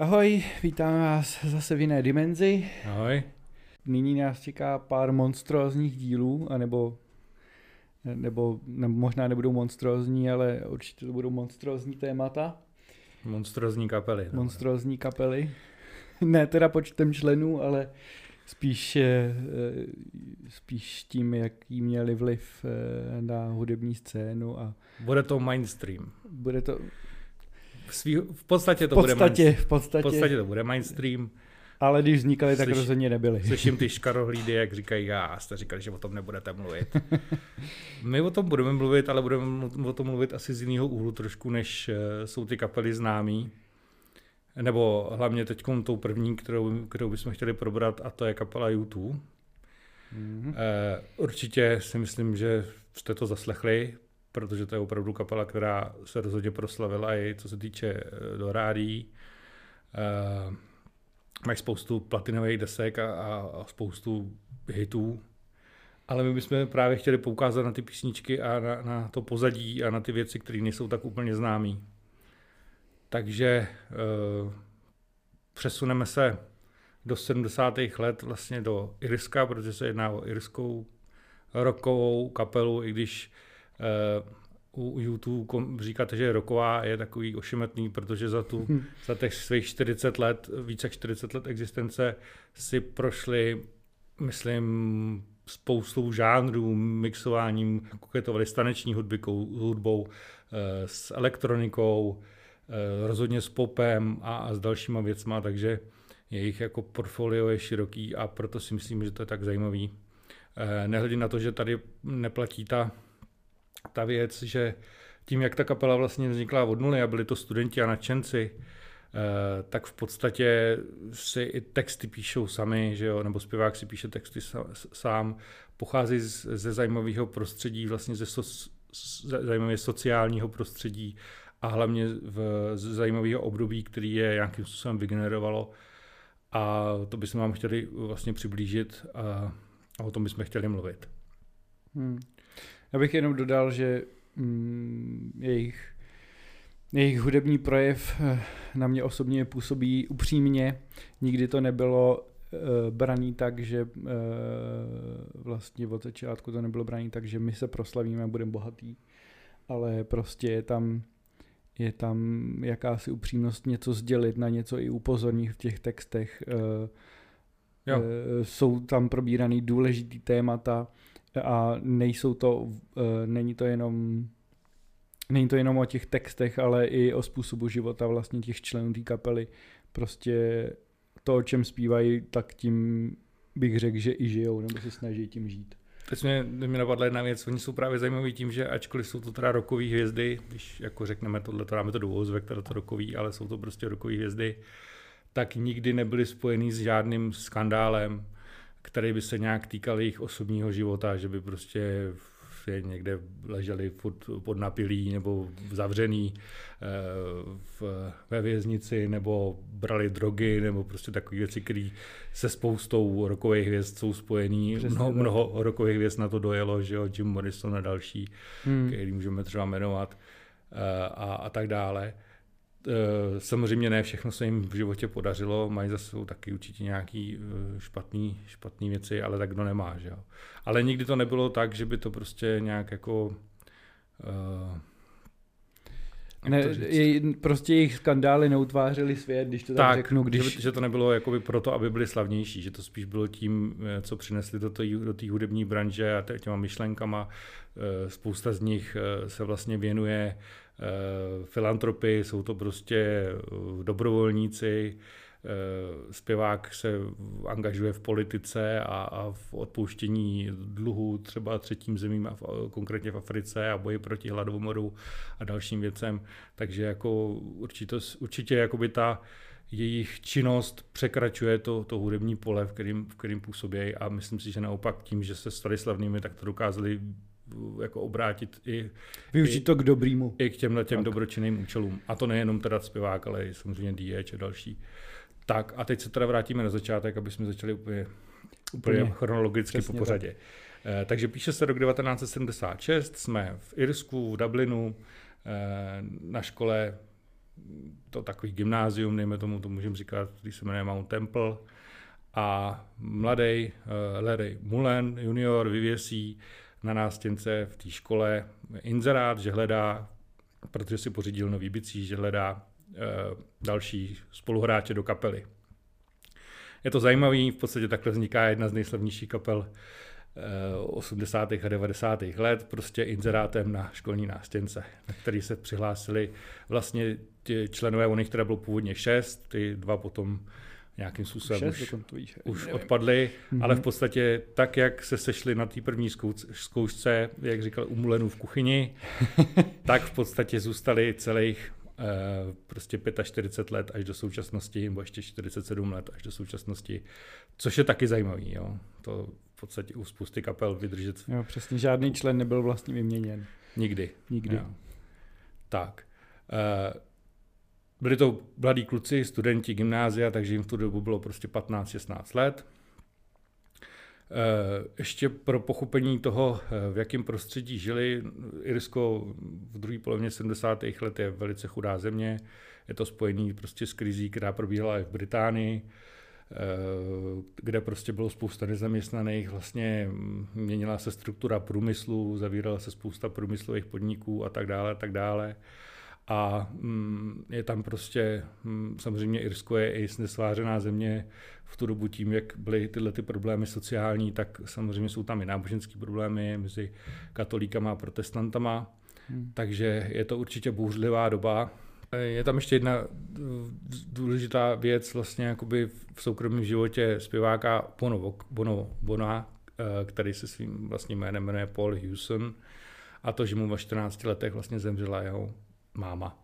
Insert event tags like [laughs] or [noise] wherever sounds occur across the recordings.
Ahoj, vítáme vás zase v jiné dimenzi. Ahoj. Nyní nás čeká pár monstrózních dílů, anebo nebo, nebo možná nebudou monstrózní, ale určitě to budou monstrózní témata. Monstrózní kapely. Monstrózní kapely. ne teda počtem členů, ale spíš, eh, spíš tím, jaký měli vliv eh, na hudební scénu. A bude to mainstream. Bude to... V, svý, v podstatě to v podstatě, bude v podstatě. V podstatě to bude mainstream. Ale když vznikaly, tak Slyš, rozhodně nebyly. Slyším ty [laughs] škarohlídy, jak říkají, já jste říkali, že o tom nebudete mluvit. [laughs] My o tom budeme mluvit, ale budeme o tom mluvit asi z jiného úhlu trošku, než eh, jsou ty kapely známý. Nebo hlavně teď tou první, kterou, kterou bychom chtěli probrat, a to je kapela YouTube. Mm-hmm. E, určitě si myslím, že jste to zaslechli, protože to je opravdu kapela, která se rozhodně proslavila i co se týče eh, do rádí. E, mají spoustu platinových desek a, a, spoustu hitů, ale my bychom právě chtěli poukázat na ty písničky a na, na to pozadí a na ty věci, které nejsou tak úplně známé. Takže uh, přesuneme se do 70. let vlastně do Irska, protože se jedná o irskou rokovou kapelu, i když u YouTube říkáte, že je roková, je takový ošemetný, protože za, tu, hmm. za těch svých 40 let, více jak 40 let existence si prošli, myslím, spoustu žánrů, mixováním, koketovali s taneční hudbikou, hudbou, eh, s elektronikou, eh, rozhodně s popem a, a s dalšíma věcma, takže jejich jako portfolio je široký a proto si myslím, že to je tak zajímavý. Eh, nehledě na to, že tady neplatí ta ta věc, že tím, jak ta kapela vlastně vznikla od nuly a byli to studenti a nadšenci, eh, tak v podstatě si i texty píšou sami, že jo, nebo zpěvák si píše texty sám, pochází ze zajímavého prostředí, vlastně ze so, zajímavého sociálního prostředí a hlavně v zajímavého období, který je nějakým způsobem vygenerovalo. A to bychom vám chtěli vlastně přiblížit a, a o tom bychom chtěli mluvit. Hmm. Já bych jenom dodal, že mm, jejich, jejich hudební projev eh, na mě osobně působí upřímně. Nikdy to nebylo uh, braný tak, že uh, vlastně od začátku to nebylo braný tak, že my se proslavíme a budeme bohatý, ale prostě je tam je tam jakási upřímnost něco sdělit, na něco i upozornit v těch textech. Uh, jo. Jsou tam probíraný důležitý témata, a nejsou to, eh, není to jenom není to jenom o těch textech, ale i o způsobu života vlastně těch členů té kapely. Prostě to, o čem zpívají, tak tím bych řekl, že i žijou, nebo se snaží tím žít. Teď mě, mě napadla jedna věc, oni jsou právě zajímaví tím, že ačkoliv jsou to teda rokové hvězdy, když jako řekneme tohle, to dáme to do ozvek, teda to rokový, ale jsou to prostě rokové hvězdy, tak nikdy nebyly spojený s žádným skandálem, který by se nějak týkal jejich osobního života, že by prostě někde leželi pod, pod napilí nebo zavřený eh, v, ve věznici nebo brali drogy nebo prostě takové věci, které se spoustou rokových hvězd jsou spojený. Přesně mnoho, mnoho rokových hvězd na to dojelo, že jo, Jim Morrison a další, hmm. který můžeme třeba jmenovat eh, a, a tak dále. Eh, samozřejmě ne všechno se jim v životě podařilo, mají za sebou taky určitě nějaký eh, špatný, špatný věci, ale tak kdo nemá, že jo. Ale nikdy to nebylo tak, že by to prostě nějak jako uh, ne, je, prostě jejich skandály neutvářely svět, když to tak, tak řeknu. Když... Že, že to nebylo jakoby proto, aby byli slavnější, že to spíš bylo tím, co přinesli do té do hudební branže a těma myšlenkama. Spousta z nich se vlastně věnuje Eh, filantropy, jsou to prostě eh, dobrovolníci, eh, zpěvák se angažuje v politice a, a v odpouštění dluhu třeba třetím zemím, konkrétně v Africe a boji proti hladomoru a dalším věcem. Takže jako určitě, určitě jakoby ta jejich činnost překračuje to, to hudební pole, v kterým, v kterým působí a myslím si, že naopak tím, že se stali slavnými, tak to dokázali jako obrátit i... Využít i, to k dobrýmu. I k těmhle těm dobročinným účelům. A to nejenom teda zpěvák, ale i samozřejmě DH a další. Tak a teď se teda vrátíme na začátek, aby jsme začali úplně, úplně, úplně chronologicky po pořadě. Tak. Eh, takže píše se rok 1976, jsme v Irsku, v Dublinu, eh, na škole to takový gymnázium, nejme tomu, to můžeme říkat, když se jmenuje Mount Temple. A mladý uh, Larry Mullen junior vyvěsí na nástěnce v té škole inzerát, že hledá, protože si pořídil nový bicí, že hledá uh, další spoluhráče do kapely. Je to zajímavý, v podstatě takhle vzniká jedna z nejslavnějších kapel 80. a 90. let prostě inzerátem na školní nástěnce, na který se přihlásili vlastně ti členové, oni, které bylo původně šest, ty dva potom nějakým způsobem už, už odpadly, mm-hmm. ale v podstatě tak, jak se sešli na té první zkoušce, jak říkal Umulenu v kuchyni, [laughs] tak v podstatě zůstali celých uh, prostě 45 let až do současnosti, nebo ještě 47 let až do současnosti, což je taky zajímavý. Jo. To v podstatě u spousty kapel vydržet. Jo, přesně, žádný člen nebyl vlastně vyměněn. Nikdy. Nikdy. Jo. Tak. Uh, byli to mladí kluci, studenti gymnázia, takže jim v tu dobu bylo prostě 15-16 let. Eh, ještě pro pochopení toho, eh, v jakém prostředí žili, Irsko v druhé polovině 70. let je velice chudá země, je to spojený prostě s krizí, která probíhala i v Británii, eh, kde prostě bylo spousta nezaměstnaných, vlastně měnila se struktura průmyslu, zavírala se spousta průmyslových podniků a tak dále, a tak dále. A mm, je tam prostě, mm, samozřejmě Irsko je i nesvářená země v tu dobu tím, jak byly tyhle ty problémy sociální, tak samozřejmě jsou tam i náboženské problémy mezi katolíkama a protestantama. Hmm. Takže je to určitě bouřlivá doba. Je tam ještě jedna důležitá věc vlastně jakoby v soukromém životě zpěváka Bono, Bono, Bona, eh, který se svým vlastním jménem jmenuje Paul Hewson a to, že mu ve 14 letech vlastně zemřela jeho máma.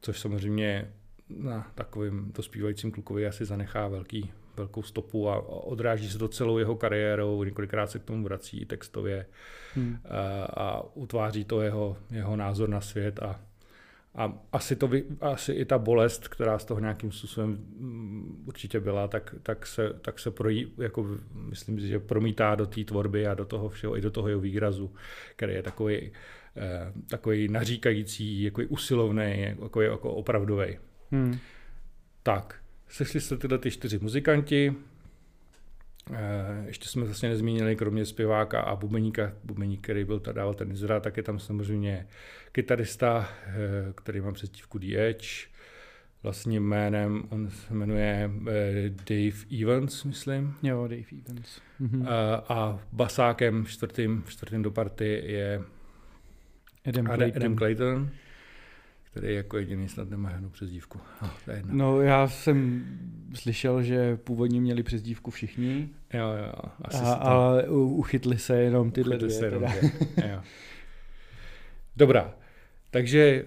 Což samozřejmě na takovým dospívajícím klukovi asi zanechá velký, velkou stopu a odráží se to celou jeho kariérou, několikrát se k tomu vrací textově hmm. a, a utváří to jeho, jeho názor na svět a, a asi, to, asi i ta bolest, která z toho nějakým způsobem mm, určitě byla, tak, tak se, tak se projí, jako myslím si, že promítá do té tvorby a do toho všeho, i do toho jeho výrazu, který je takový takový naříkající, jako usilovný, jako, jako opravdový. Hmm. Tak, sešli se tyhle ty čtyři muzikanti, eh, ještě jsme vlastně nezmínili, kromě zpěváka a bubeníka, bubeník, který byl tady dával ten Izra, tak je tam samozřejmě kytarista, eh, který má přezdívku The Edge, vlastním jménem, on se jmenuje Dave Evans, myslím. Jo, Dave Evans. Mhm. A, a basákem čtvrtým, čtvrtým do party je Adam Clayton. Adam Clayton, který jako jediný snad nemá žádnou přezdívku. No, no, já jsem slyšel, že původně měli přezdívku všichni. Jo, jo. Asi a, to... Ale uchytli se jenom tyhle uchytli dvě. Se jenom dvě. jo. Dobrá. Takže eh,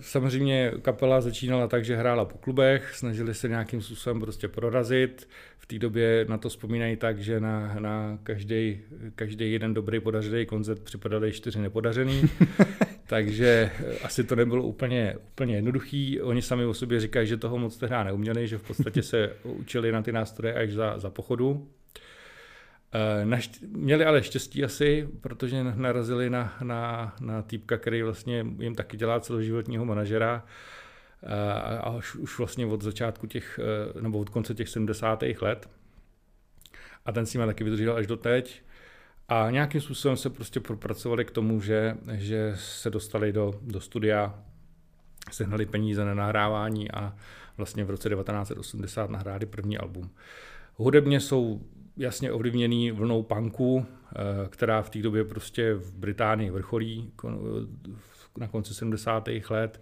samozřejmě kapela začínala tak, že hrála po klubech, snažili se nějakým způsobem prostě prorazit. V té době na to vzpomínají tak, že na, na každý, každý jeden dobrý podařený koncert připadali čtyři nepodařený. [laughs] Takže eh, asi to nebylo úplně, úplně jednoduchý. Oni sami o sobě říkají, že toho moc tehdy neuměli, že v podstatě se [laughs] učili na ty nástroje až za, za pochodu. Eh, našť- měli ale štěstí asi, protože narazili na, na, na týpka, který vlastně jim taky dělá celoživotního manažera eh, a už, už vlastně od začátku těch, eh, nebo od konce těch 70. let. A ten s nimi taky vydržel až do teď. A nějakým způsobem se prostě propracovali k tomu, že, že se dostali do, do studia, sehnali peníze na nahrávání a vlastně v roce 1980 nahráli první album. Hudebně jsou jasně ovlivněný vlnou punku, eh, která v té době prostě v Británii vrcholí na konci 70. let.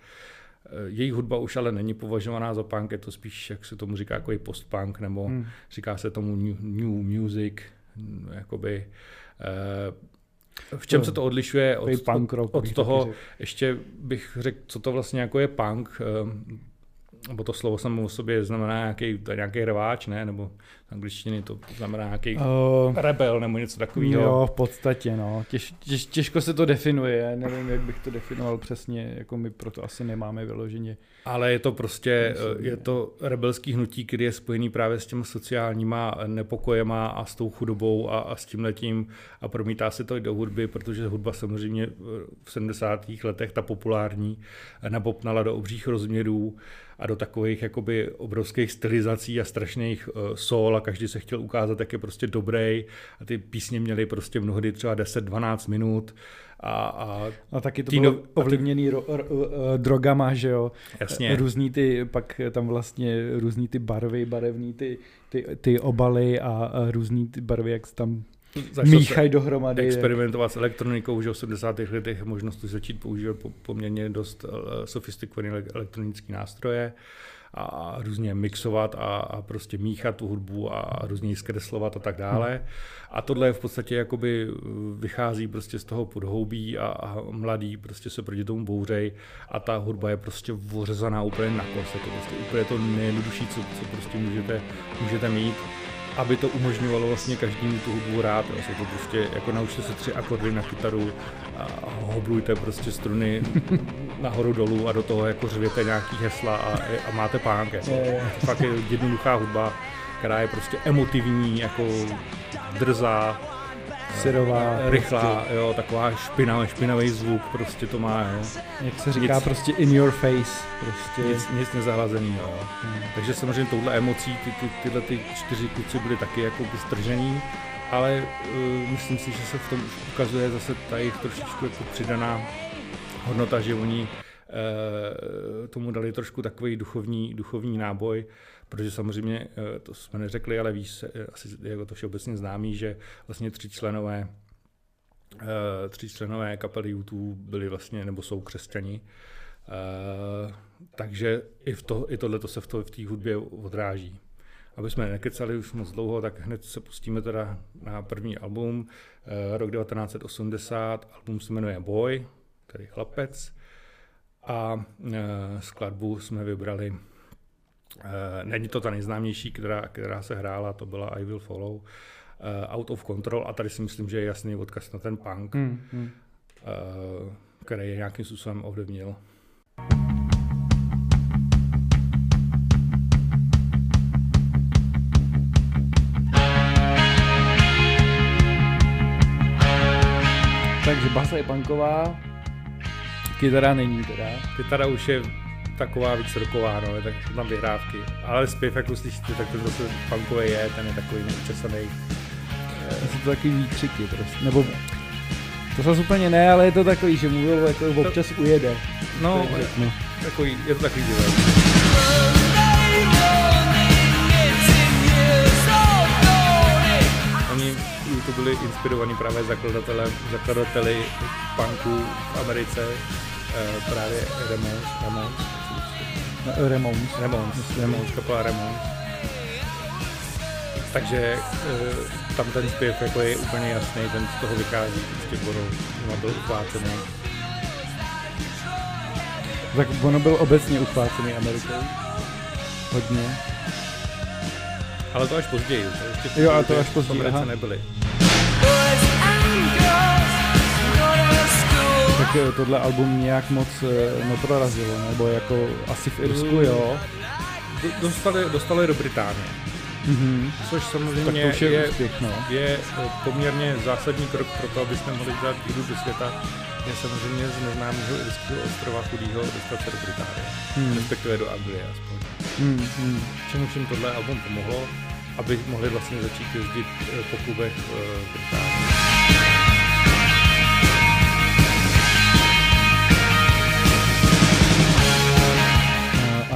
Eh, Její hudba už ale není považovaná za punk, je to spíš, jak se tomu říká, jako post-punk, nebo hmm. říká se tomu new, new music, jakoby eh, v čem se to odlišuje od, punk rock, od toho, ještě bych řekl, co to vlastně jako je punk. Nebo to slovo samo o sobě znamená nějaký, nějaký rváč, ne? Nebo v angličtině to znamená nějaký uh, rebel nebo něco takového. Jo, v podstatě, no. Těž, těž, těžko se to definuje, nevím, jak bych to definoval přesně, jako my proto asi nemáme vyloženě. Ale je to prostě, je to rebelský hnutí, který je spojený právě s těmi sociálníma nepokojema a s tou chudobou a, a s tím letím a promítá se to i do hudby, protože hudba samozřejmě v 70. letech, ta populární, nabopnala do obřích rozměrů a do takových jakoby obrovských stylizací a strašných uh, sol a každý se chtěl ukázat, jak je prostě dobrý a ty písně měly prostě mnohdy třeba 10-12 minut a, a, a taky to bylo ovlivněný ro, ro, ro, drogama, že jo? Jasně. Různý ty, pak tam vlastně různý ty barvy, barevný ty, ty, ty obaly a, a různý ty barvy, jak se tam míchají dohromady. Experimentovat s elektronikou, že v 70. letech možnost začít používat poměrně dost eh, sofistikované elektronické nástroje a různě mixovat a, a prostě míchat tu hudbu a různě zkreslovat a tak dále. A tohle je v podstatě jakoby eh, vychází prostě z toho podhoubí a, a mladý prostě se proti tomu bouřej a ta hudba je prostě vořezaná úplně na kos. Je to prostě úplně to nejjednodušší, co, co prostě můžete, můžete mít aby to umožňovalo vlastně každému tu hudbu hrát. Vlastně to prostě jako naučte se tři akordy na kytaru a hoblujte prostě struny [laughs] nahoru dolů a do toho jako řvěte nějaký hesla a, a máte pánk. Jako. To fakt je jednoduchá hudba, která je prostě emotivní, jako drzá, syrová, rychlá, prostě. jo, taková špinavý, špinavý zvuk, prostě to má, jo. Jak se říká, nic, prostě in your face, prostě. Nic, nic nezahlazený, jo. Hmm. Takže samozřejmě touhle emocí ty, ty, tyhle ty čtyři kluci byly taky jako stržený, ale uh, myslím si, že se v tom už ukazuje zase ta jejich trošičku jako přidaná hodnota, že oni uh, tomu dali trošku takový duchovní, duchovní náboj, protože samozřejmě, eh, to jsme neřekli, ale víš, eh, asi jako to všeobecně známý, že vlastně tři členové eh, tři členové kapely YouTube byli vlastně, nebo jsou křesťani, takže i, v to, i tohle se v, to, v té hudbě odráží. Aby jsme nekecali už moc dlouho, tak hned se pustíme teda na první album, rok 1980, album se jmenuje Boy, tedy chlapec, a skladbu jsme vybrali není to ta nejznámější, která, která se hrála, to byla I Will Follow, uh, Out of Control a tady si myslím, že je jasný odkaz na ten punk, hmm, hmm. Uh, který je nějakým způsobem ovlivnil. Takže basa je punková, kytara není teda. Kytara už je taková víc roková, no, tak jsou tam vyhrávky. Ale zpěv, jak slyšíte, tak ten zase punkový je, ten je takový neučesaný. Jsou to takový výkřiky prostě, nebo to zase úplně ne, ale je to takový, že mluvil jako občas to, ujede. No, no. Takový, je to takový divný. Oni to byli inspirovaní právě zakladatelem, zakladateli punků v Americe, uh, právě Ramones, Ramones, Ramones. Ramones, Ramones, kapela Ramones. Takže uh, tam ten zpěv jako je úplně jasný, ten z toho vychází, prostě Bono, Bono byl uchvácený. Tak Bono byl obecně uchvácený Amerikou. Hodně. Ale to až později, to ještě jo, a to až později, v Americe nebyly. Tak eh, tohle album nějak moc eh, neprorazilo, nebo jako asi v Irsku, jo. Dostali, dostali do Británie. Mm-hmm. Což samozřejmě tak to je, je, úspěch, no. je eh, poměrně zásadní krok pro to, aby jsme mohli dát hru do světa, je samozřejmě z neznámého irského ostrova chudýho dostat se do Británie, hmm. respektive do Anglie aspoň. Hmm. Hmm. Čemu všem tohle album pomohlo, aby mohli vlastně začít jezdit po klubech v Británii.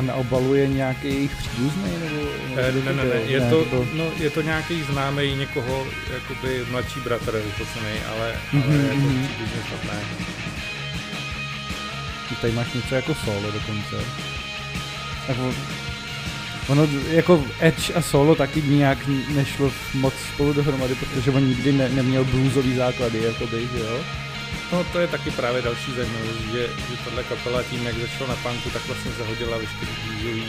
A na obalu je nějaký jejich příbuzný? Nebo, nebo ne, ne, ne, je to, to... No, je to nějaký známý někoho, jakoby mladší bratr vyfocený, ale, mm-hmm. ale jako mhm. příbuzný snad ne. Tady máš něco jako solo dokonce. Tak Ono jako Edge a Solo taky nějak nešlo moc spolu dohromady, protože on nikdy ne, neměl bluesový základy, jakoby, že jo? No to je taky právě další zajímavost, že, že tahle kapela tím, jak začala na punku, tak vlastně zahodila veškerý jazzový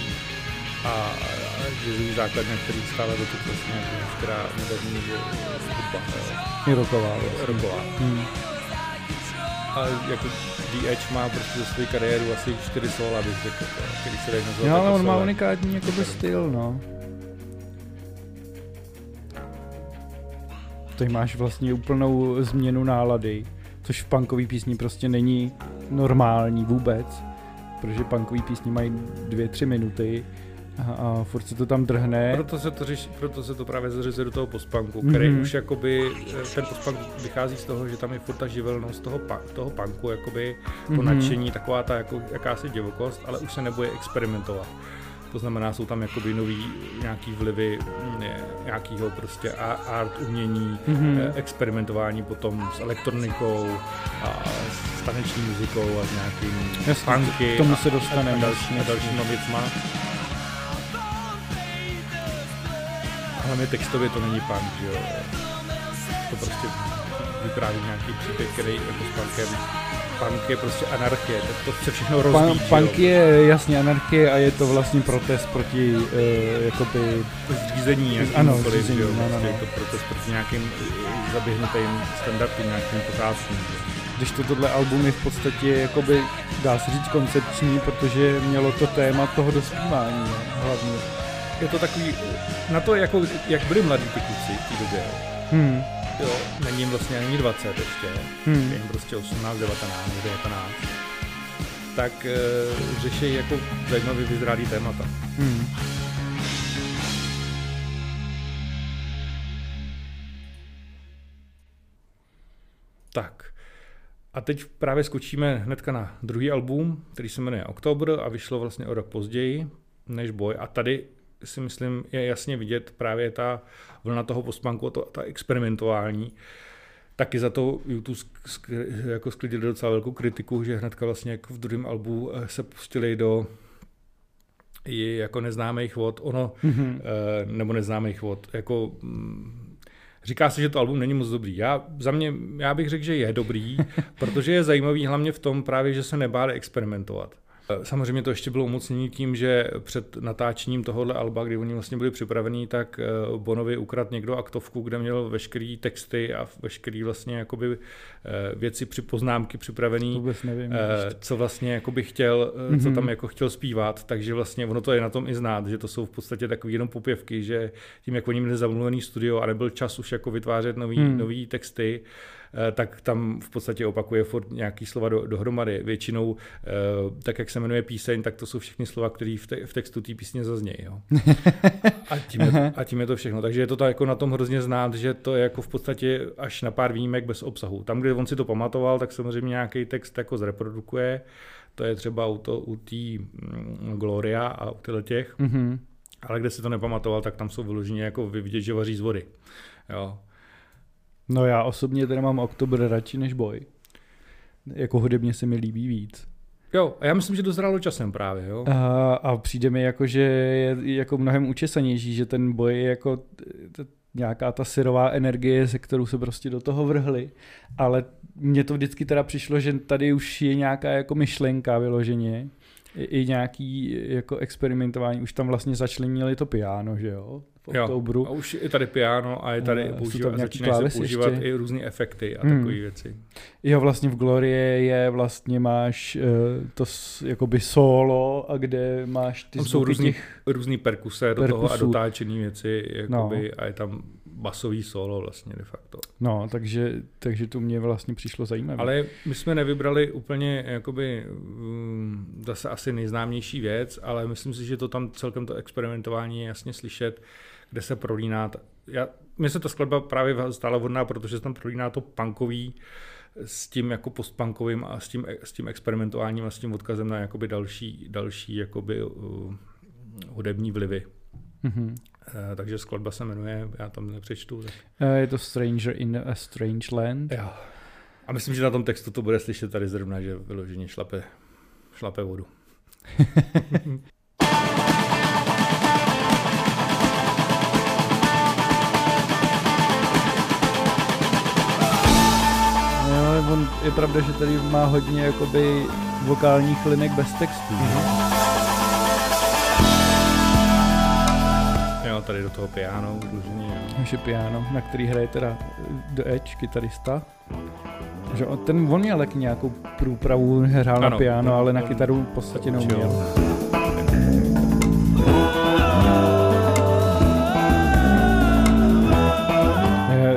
a, a jazzový základ, na který stále dokud vlastně jako veškerá moderní hudba. I roková. Roková. Hmm. A jako The Edge má prostě za svou kariéru asi čtyři sola, bych řekl, který se dají nazvat. Jo, ale on má unikátní jakoby styl, no. Tady máš vlastně úplnou změnu nálady, což v punkové písni prostě není normální vůbec, protože punkové písni mají dvě, tři minuty a, a furt se to tam drhne. Proto se to, řeší, proto se to právě zařizuje do toho postpunku, mm-hmm. který už jakoby, eh, ten postpunk vychází z toho, že tam je furt ta živelnost toho, toho punku, jakoby to mm-hmm. nadšení, taková ta jako, jakási divokost, ale už se nebude experimentovat. To znamená, jsou tam jakoby nový nějaký vlivy nějakého prostě art umění, mm-hmm. experimentování potom s elektronikou a s taneční muzikou a s nějakým Jasně, funky. K tomu se dostaneme. A, a, další, a dalšíma věcma. Hlavně textově to není punk, že jo. To prostě vypráví nějaký příběh, který jako s punkem punk je prostě anarchie, to, to se všechno rozbíjí. Punk, punk je jasně anarchie a je to vlastně protest proti uh, jakoby... Zřízení ano, zřízení, jo, no, no, no. je to protest proti nějakým zaběhnutým standardům, nějakým pořádkům. Když to tohle album je v podstatě, jakoby, dá se říct koncepční, protože mělo to téma toho dospívání, hlavně. Je to takový, na to, jako, jak byli mladí ty kluci v té době, hmm jo, není jim vlastně ani 20 ještě, hmm. je jim prostě 18, 19, 19, tak e, řeší jako zajímavý vyzrálý témata. Hmm. Tak. A teď právě skočíme hnedka na druhý album, který se jmenuje Oktober a vyšlo vlastně o rok později než Boj. A tady si myslím, je jasně vidět právě ta vlna toho postpunku, to, ta experimentování. Taky za to YouTube jako sklidili docela velkou kritiku, že hnedka vlastně jako v druhém albu eh, se pustili do i jako neznámých vod, ono, mm-hmm. nebo neznámých vod, jako mm, Říká se, že to album není moc dobrý. Já, za mě, já bych řekl, že je dobrý, [laughs] protože je zajímavý hlavně v tom právě, že se nebáli experimentovat. Samozřejmě to ještě bylo umocnění tím, že před natáčením tohohle alba, kdy oni vlastně byli připravení, tak eh, Bonovi ukradl někdo aktovku, kde měl veškerý texty a veškerý vlastně jakoby eh, věci při poznámky připravený, nevím, eh, co vlastně jakoby chtěl, mm-hmm. co tam mhm. jako chtěl zpívat, takže vlastně ono to je na tom i znát, že to jsou v podstatě takové jenom popěvky, že tím, jak oni měli zamluvený studio a nebyl čas už jako vytvářet nový, mm. nový texty, Eh, tak tam v podstatě opakuje furt nějaký slova do, dohromady. Většinou, eh, tak jak se jmenuje píseň, tak to jsou všechny slova, které v, te, v textu té písně zaznějí. Jo. [laughs] A, tím je to, a tím je to všechno. Takže je to tak jako na tom hrozně znát, že to je jako v podstatě až na pár výjimek bez obsahu. Tam, kde on si to pamatoval, tak samozřejmě nějaký text jako zreprodukuje. To je třeba u, to, u té mm, Gloria a u těchto těch. Mm-hmm. Ale kde si to nepamatoval, tak tam jsou vyloženě jako vidět, že vaří z vody. Jo. No já osobně teda mám Oktober radši než boj. Jako hudebně se mi líbí víc. Jo, a já myslím, že dozrálo časem právě, jo. A, a přijde mi jako, že je jako mnohem učesanější, že ten boj je jako t, nějaká ta syrová energie, se kterou se prostě do toho vrhli, ale mně to vždycky teda přišlo, že tady už je nějaká jako myšlenka vyloženě, i, nějaký jako experimentování, už tam vlastně začlenili to piano, že jo, v oktobru. A už je tady piano a je tady no, používat, začínají se používat ještě. i různé efekty a hmm. takové věci. Jo, vlastně v Glorie je vlastně máš uh, to jakoby solo a kde máš ty Tam jsou různý, těch... různý perkuse do toho a dotáčený věci jakoby, no. a je tam basový solo vlastně de facto. No, takže, takže to mě vlastně přišlo zajímavé. Ale my jsme nevybrali úplně jakoby um, zase asi nejznámější věc, ale myslím si, že to tam celkem to experimentování je jasně slyšet kde se prolíná. Já, mně se ta skladba právě stále vodná, protože se tam prolíná to punkový s tím jako postpunkovým a s tím, s tím experimentováním a s tím odkazem na jakoby další, další jakoby, uh, hudební vlivy. Mm-hmm. Uh, takže skladba se jmenuje, já tam nepřečtu. Tak... Uh, je to Stranger in a Strange Land. Jo. A myslím, že na tom textu to bude slyšet tady zrovna, že vyloženě šlape, šlape vodu. [laughs] je pravda, že tady má hodně jakoby vokálních linek bez textů. Mm-hmm. Jo, tady do toho piano udlužený. Naše piano, na který hraje teda The Edge, kytarista. Že on, ten, on měl taky nějakou průpravu, hrál ano, na piano, ale na kytaru v podstatě neuměl.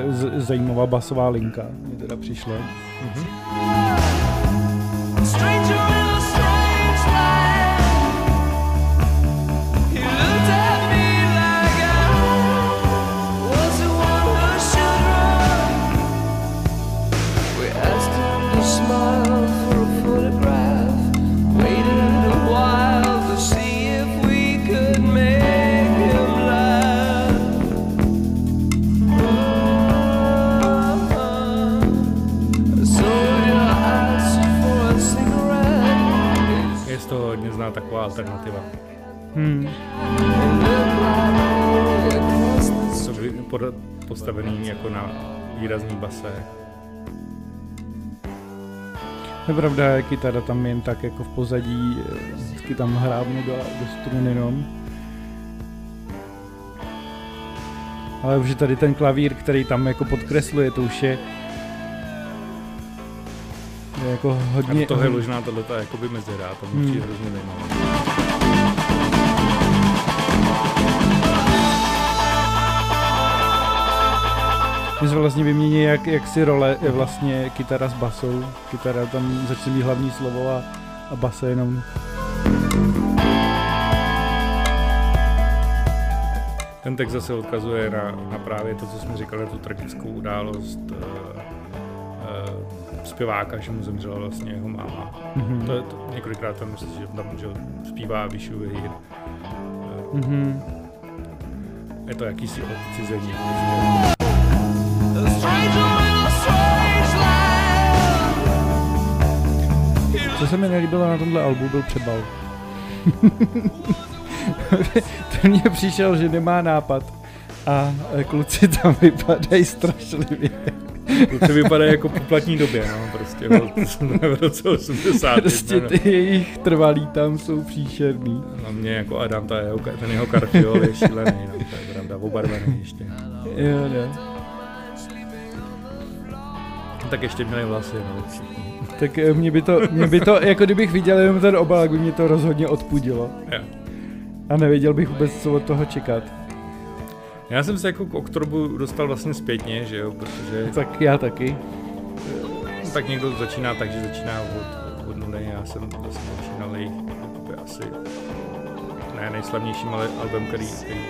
Z, zajímavá basová linka, mě teda přišla. Mm-hmm. Taková alternativa. Hmm. Co by postavený jako na výrazný base. Je pravda, kytara tam jen tak jako v pozadí, vždycky tam hrábnu do, do struny jenom. Ale už je tady ten klavír, který tam jako podkresluje, to už je jako hodně... A to je ložná tohleto jakoby mezera, to musí hmm. hrozně zajímavé. My jsme vlastně vyměnili, jak, jak si role je vlastně kytara s basou. Kytara tam začne být hlavní slovo a, a basa jenom... Ten text zase odkazuje na, na právě to, co jsme říkali, tu tragickou událost uh, zpěváka, že mu zemřela vlastně jeho máma. Mm-hmm. To, to několikrát tam myslím, že tam že zpívá Were Here. Mm-hmm. Je to jakýsi odcizení. Co se mi nelíbilo na tomhle albu, byl přebal. [laughs] to mně přišel, že nemá nápad a kluci tam vypadají strašlivě. To vypadá jako poplatní době, no, prostě v [laughs] roce 80. Prostě ty jejich trvalí tam jsou příšerný. Na mě jako Adam, ta jeho, ten jeho karfiol je šílený, no, to je pravda, obarvený ještě. Jo, ne. Tak ještě měli vlasy, no, Tak eh, mě by to, mě by to, jako kdybych viděl jenom ten obal, by mě to rozhodně odpudilo. Jo. A nevěděl bych vůbec, co od toho čekat. Já jsem se jako k Oktobu dostal vlastně zpětně, že jo, protože... Tak já taky. No, tak někdo začíná tak, že začíná od, od nuly, já jsem vlastně začínal jejich asi ne nejslavnějším, ale album, který, který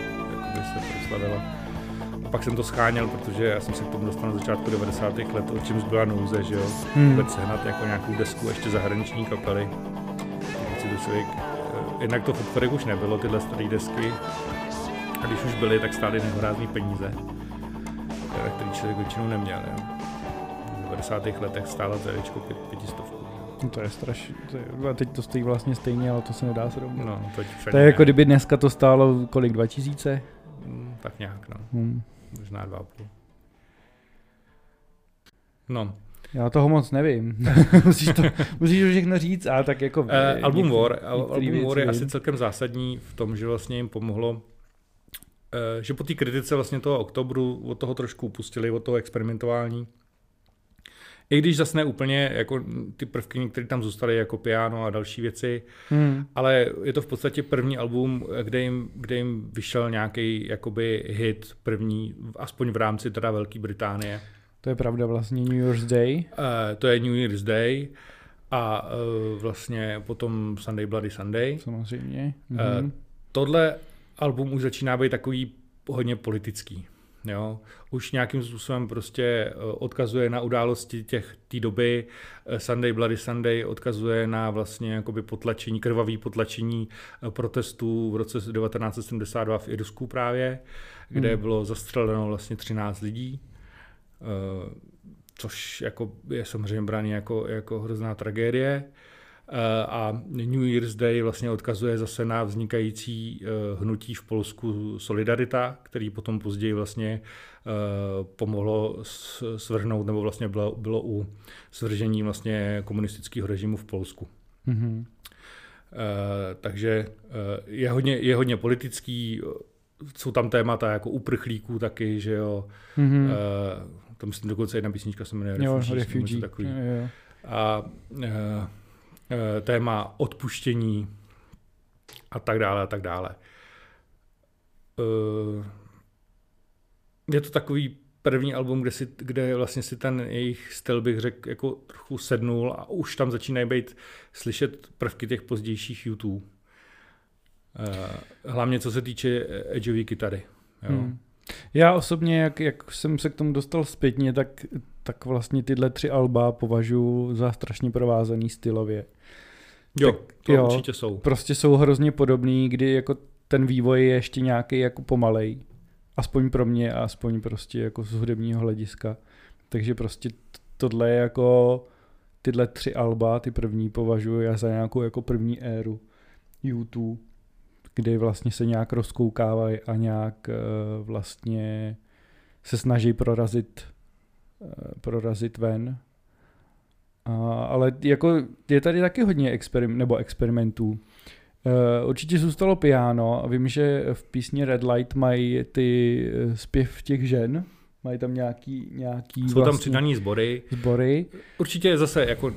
se proslavila. A pak jsem to scháněl, protože já jsem se k tomu dostal na začátku 90. let, o čem byla nouze, že jo, hmm. vůbec sehnat jako nějakou desku ještě zahraniční kapely. Si to člověk, eh, jednak to v už nebylo, tyhle staré desky, a když už byly, tak stály nehorázný peníze, který člověk většinou neměl. Jo. V 90. letech stála CDčko pět, pětistovku. No to je strašně. A teď to stojí vlastně stejně, ale to se nedá srovnat. No, to, to je jako kdyby dneska to stálo kolik, 2000? Hmm, tak nějak, no. Hmm. Možná dva půl. No. Já toho moc nevím. [laughs] musíš, to, musíš to všechno říct, a tak jako... Uh, album War, album War je asi celkem zásadní v tom, že vlastně jim pomohlo že po té kritice vlastně toho oktobru od toho trošku upustili, od toho experimentování. I když zase ne úplně jako ty prvky, které tam zůstaly, jako piano a další věci, hmm. ale je to v podstatě první album, kde jim, kde jim vyšel nějaký jakoby hit první, aspoň v rámci teda Velké Británie. To je pravda vlastně New Year's Day. Uh, to je New Year's Day a uh, vlastně potom Sunday Bloody Sunday. Samozřejmě. Uh, tohle album už začíná být takový hodně politický. Jo? Už nějakým způsobem prostě eh, odkazuje na události těch té doby. Eh, Sunday Bloody Sunday odkazuje na vlastně jakoby potlačení, krvavý potlačení eh, protestů v roce 1972 v Irsku právě, kde hmm. bylo zastřeleno vlastně 13 lidí, což jako je samozřejmě brány jako, jako hrozná tragédie. A New Year's Day vlastně odkazuje zase na vznikající hnutí v Polsku Solidarita, který potom později vlastně pomohlo svrhnout, nebo vlastně bylo, bylo u svržení vlastně komunistického režimu v Polsku. Mm-hmm. Takže je hodně, je hodně politický, jsou tam témata jako uprchlíků taky, že jo. Mm-hmm. To myslím dokonce jedna písnička se jmenuje jo, Refugee. refugee. Takový. Jo, jo. A uh, téma odpuštění a tak dále a tak dále. Uh, je to takový první album, kde, si, kde vlastně si ten jejich styl bych řekl jako trochu sednul a už tam začínají být slyšet prvky těch pozdějších YouTube. Eh, hlavně co se týče edgeové kytary. Jo. Hmm. Já osobně, jak, jak jsem se k tomu dostal zpětně, tak, tak vlastně tyhle tři alba považuji za strašně provázaný stylově. Jo, tak, to jo, určitě jsou. Prostě jsou hrozně podobný, kdy jako ten vývoj je ještě nějaký jako pomalej. Aspoň pro mě a aspoň prostě jako z hudebního hlediska. Takže prostě tohle je jako tyhle tři alba, ty první považuji já za nějakou jako první éru YouTube kdy vlastně se nějak rozkoukávají a nějak uh, vlastně se snaží prorazit, prorazit ven. A, ale jako je tady taky hodně experim, nebo experimentů. Uh, určitě zůstalo piano a vím, že v písni Red Light mají ty zpěv těch žen, Mají tam nějaký, nějaký Jsou vlastně tam přidaný sbory. Sbory. Určitě zase jako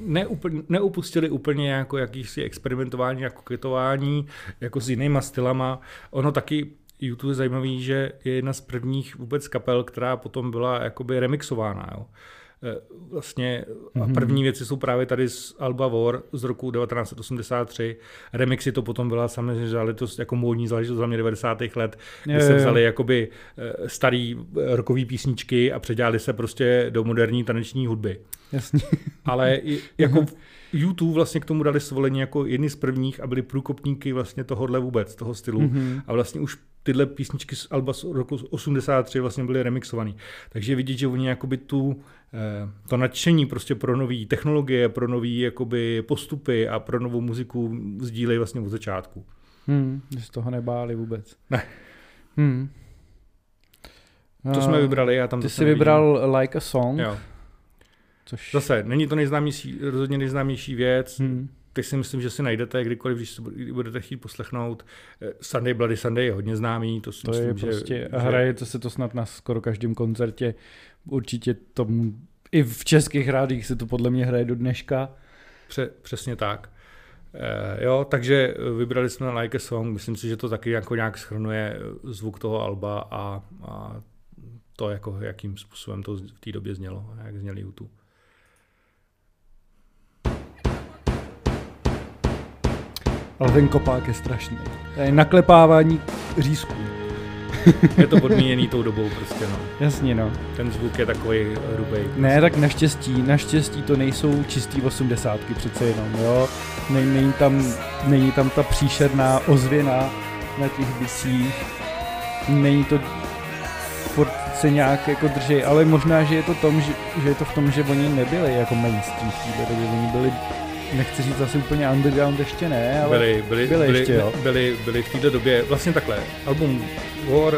neupl, neupustili úplně jako jakýsi experimentování a koketování jako s jinýma stylama. Ono taky YouTube je zajímavý, že je jedna z prvních vůbec kapel, která potom byla jakoby remixována. Jo. Eh, vlastně a mhm. první věci jsou právě tady z Alba War z roku 1983. Remixy to potom byla samozřejmě záležitost jako módní záležitost hlavně 90. let, kdy je, se vzali jakoby eh, starý eh, rokový písničky a předělali se prostě do moderní taneční hudby. Jasně. [laughs] Ale jako mhm. YouTube vlastně k tomu dali svolení jako jedni z prvních a byli průkopníky vlastně tohohle vůbec, toho stylu. Mm-hmm. A vlastně už tyhle písničky z Alba z roku 83 vlastně byly remixované. Takže vidět, že oni jakoby tu, eh, to nadšení prostě pro nové technologie, pro nové jakoby postupy a pro novou muziku sdílejí vlastně od začátku. Hmm, že z toho nebáli vůbec. Ne. Hmm. To jsme vybrali, já tam Ty jsi vybral. Like a Song. Jo. Což... Zase, není to nejznámější, rozhodně nejznámější věc. Hmm teď si myslím, že si najdete kdykoliv, když budete chtít poslechnout. Eh, Sunday Bloody Sunday je hodně známý, to si to myslím, je že, prostě, že... hraje to se to snad na skoro každém koncertě. Určitě tomu, i v českých rádích se to podle mě hraje do dneška. Pře, přesně tak. E, jo, takže vybrali jsme Like a Song, myslím si, že to taky jako nějak schrnuje zvuk toho alba a, a to, jako, jakým způsobem to v té době znělo, jak zněli YouTube. Ale ten kopák je strašný. To je naklepávání řízků. [laughs] je to podmíněný tou dobou prostě, no. Jasně, no. Ten zvuk je takový hrubý. Prostě. Ne, tak naštěstí, naštěstí to nejsou čistý osmdesátky přece jenom, jo. Není, není, tam, není tam ta příšerná ozvěna na těch bicích. Není to furt se nějak jako držej, ale možná, že je to, tom, že, že je to v tom, že oni nebyli jako mainstream v té době, oni byli nechci říct asi úplně underground ještě ne, ale byli, byli, byli, byli ještě, jo. Byli, byli v této době, vlastně takhle, album War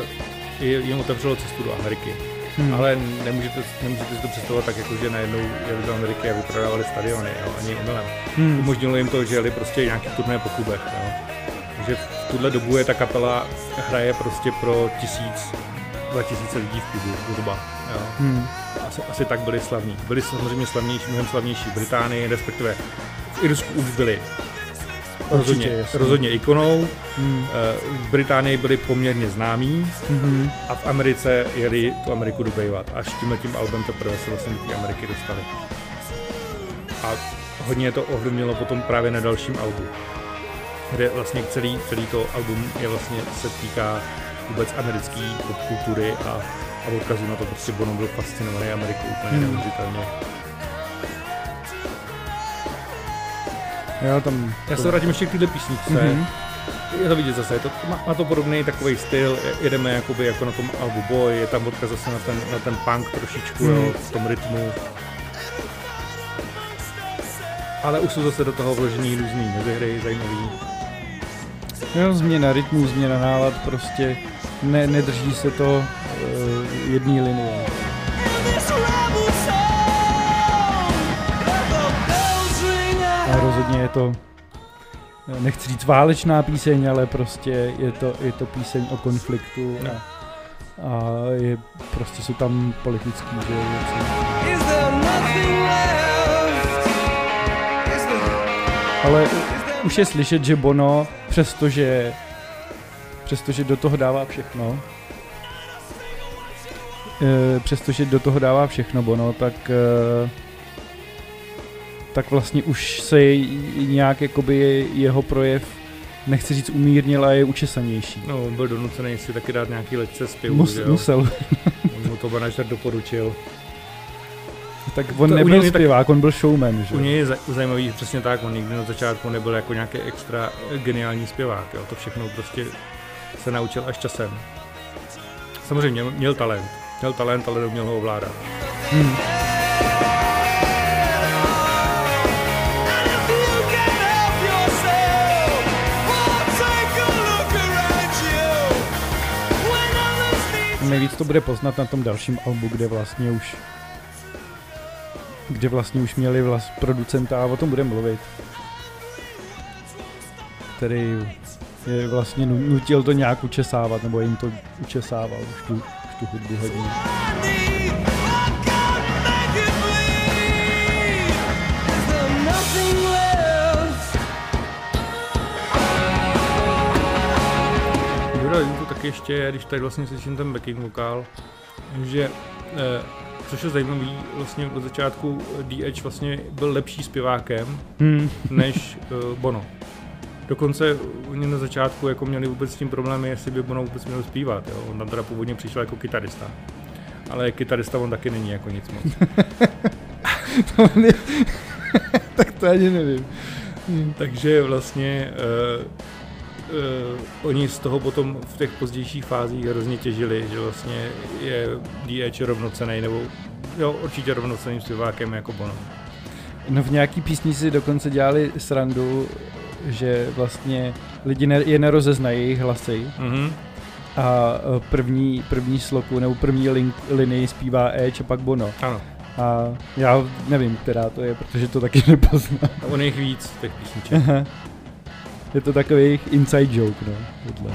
jim otevřelo cestu do Ameriky. Hmm. Ale nemůžete, nemůžete si to představovat tak, jako, že najednou jeli do Ameriky a vyprodávali stadiony, jo, ani omylem. Hmm. Umožnilo jim to, že jeli prostě nějaký turné po klubech. Jo. Takže v tuhle dobu je ta kapela hraje prostě pro tisíc, dva tisíce lidí v klubu, zhruba. Jo. Hmm. Asi, asi tak byli slavní. Byli samozřejmě slavnější, mnohem slavnější v Británii, respektive v Irsku už byli rozhodně, Určitě, rozhodně ikonou. Hmm. Eh, v Británii byli poměrně známí hmm. a v Americe jeli tu Ameriku dobejovat. Až tímhle tím albem teprve se vlastně do té Ameriky dostali. A hodně to ovlivnilo potom právě na dalším albu, kde vlastně celý, celý to album je vlastně se týká vůbec americké kultury a, a odkazu na to, prostě Bono byl fascinovaný Amerikou úplně hmm. neuvěřitelně. Jo, tam... Já se vrátím ještě k této písničce. Mm-hmm. Je to vidět zase, je to, má, má to podobný takový styl, jedeme jakoby jako na tom albu Boy, je tam odkaz zase na ten, na ten punk trošičku, mm. jo, v tom rytmu. Ale už jsou zase do toho vložený různý mezihry, zajímavý. No, změna rytmu, změna nálad, prostě ne, nedrží se to jedné linie. A rozhodně je to, nechci říct válečná píseň, ale prostě je to, je to píseň o konfliktu a, a je, prostě jsou tam politický věci. Ale už je slyšet, že Bono, přestože, přestože do toho dává všechno, e, přestože do toho dává všechno Bono, tak e, tak vlastně už se nějak jakoby jeho projev nechci říct umírnil, ale je učesanější. No, on byl donucený si taky dát nějaký lekce zpěvu, Mus, jo? Musel. [laughs] on mu to manažer doporučil. Tak on to nebyl zpěvák, tak, on byl showman, že? U něj je zajímavý, přesně tak, on nikdy na začátku nebyl jako nějaký extra geniální zpěvák, jo? to všechno prostě se naučil až časem. Samozřejmě měl talent, měl talent, ale neuměl ho ovládat. Hmm. nejvíc to bude poznat na tom dalším albu, kde vlastně už kde vlastně už měli vlast producenta a o tom budeme mluvit. Který je vlastně nutil to nějak učesávat, nebo jim to učesával už tu, tu hudbu hodně. Jura, to taky ještě, když tady vlastně slyším ten backing vokál, že eh, což je zajímavý, vlastně od začátku DH vlastně byl lepší zpěvákem hmm. než uh, Bono. Dokonce oni na začátku jako měli vůbec s tím problémy, jestli by Bono vůbec měl zpívat. Jo? On tam teda původně přišel jako kytarista. Ale kytarista on taky není jako nic moc. [laughs] [laughs] tak to ani nevím. Takže vlastně uh, uh, oni z toho potom v těch pozdějších fázích hrozně těžili, že vlastně je DH rovnocený, nebo jo, určitě rovnoceným zpěvákem jako Bono. No v nějaký písni si dokonce dělali srandu, že vlastně lidi ne, je nerozeznají jejich hlasy mm-hmm. a e, první, první sloku nebo první link, linii zpívá Edge a pak Bono. Ano. A já nevím, která to je, protože to taky [laughs] nepoznám. A on je víc, těch písniček. [laughs] Je to takový jejich inside joke, no. Tohle.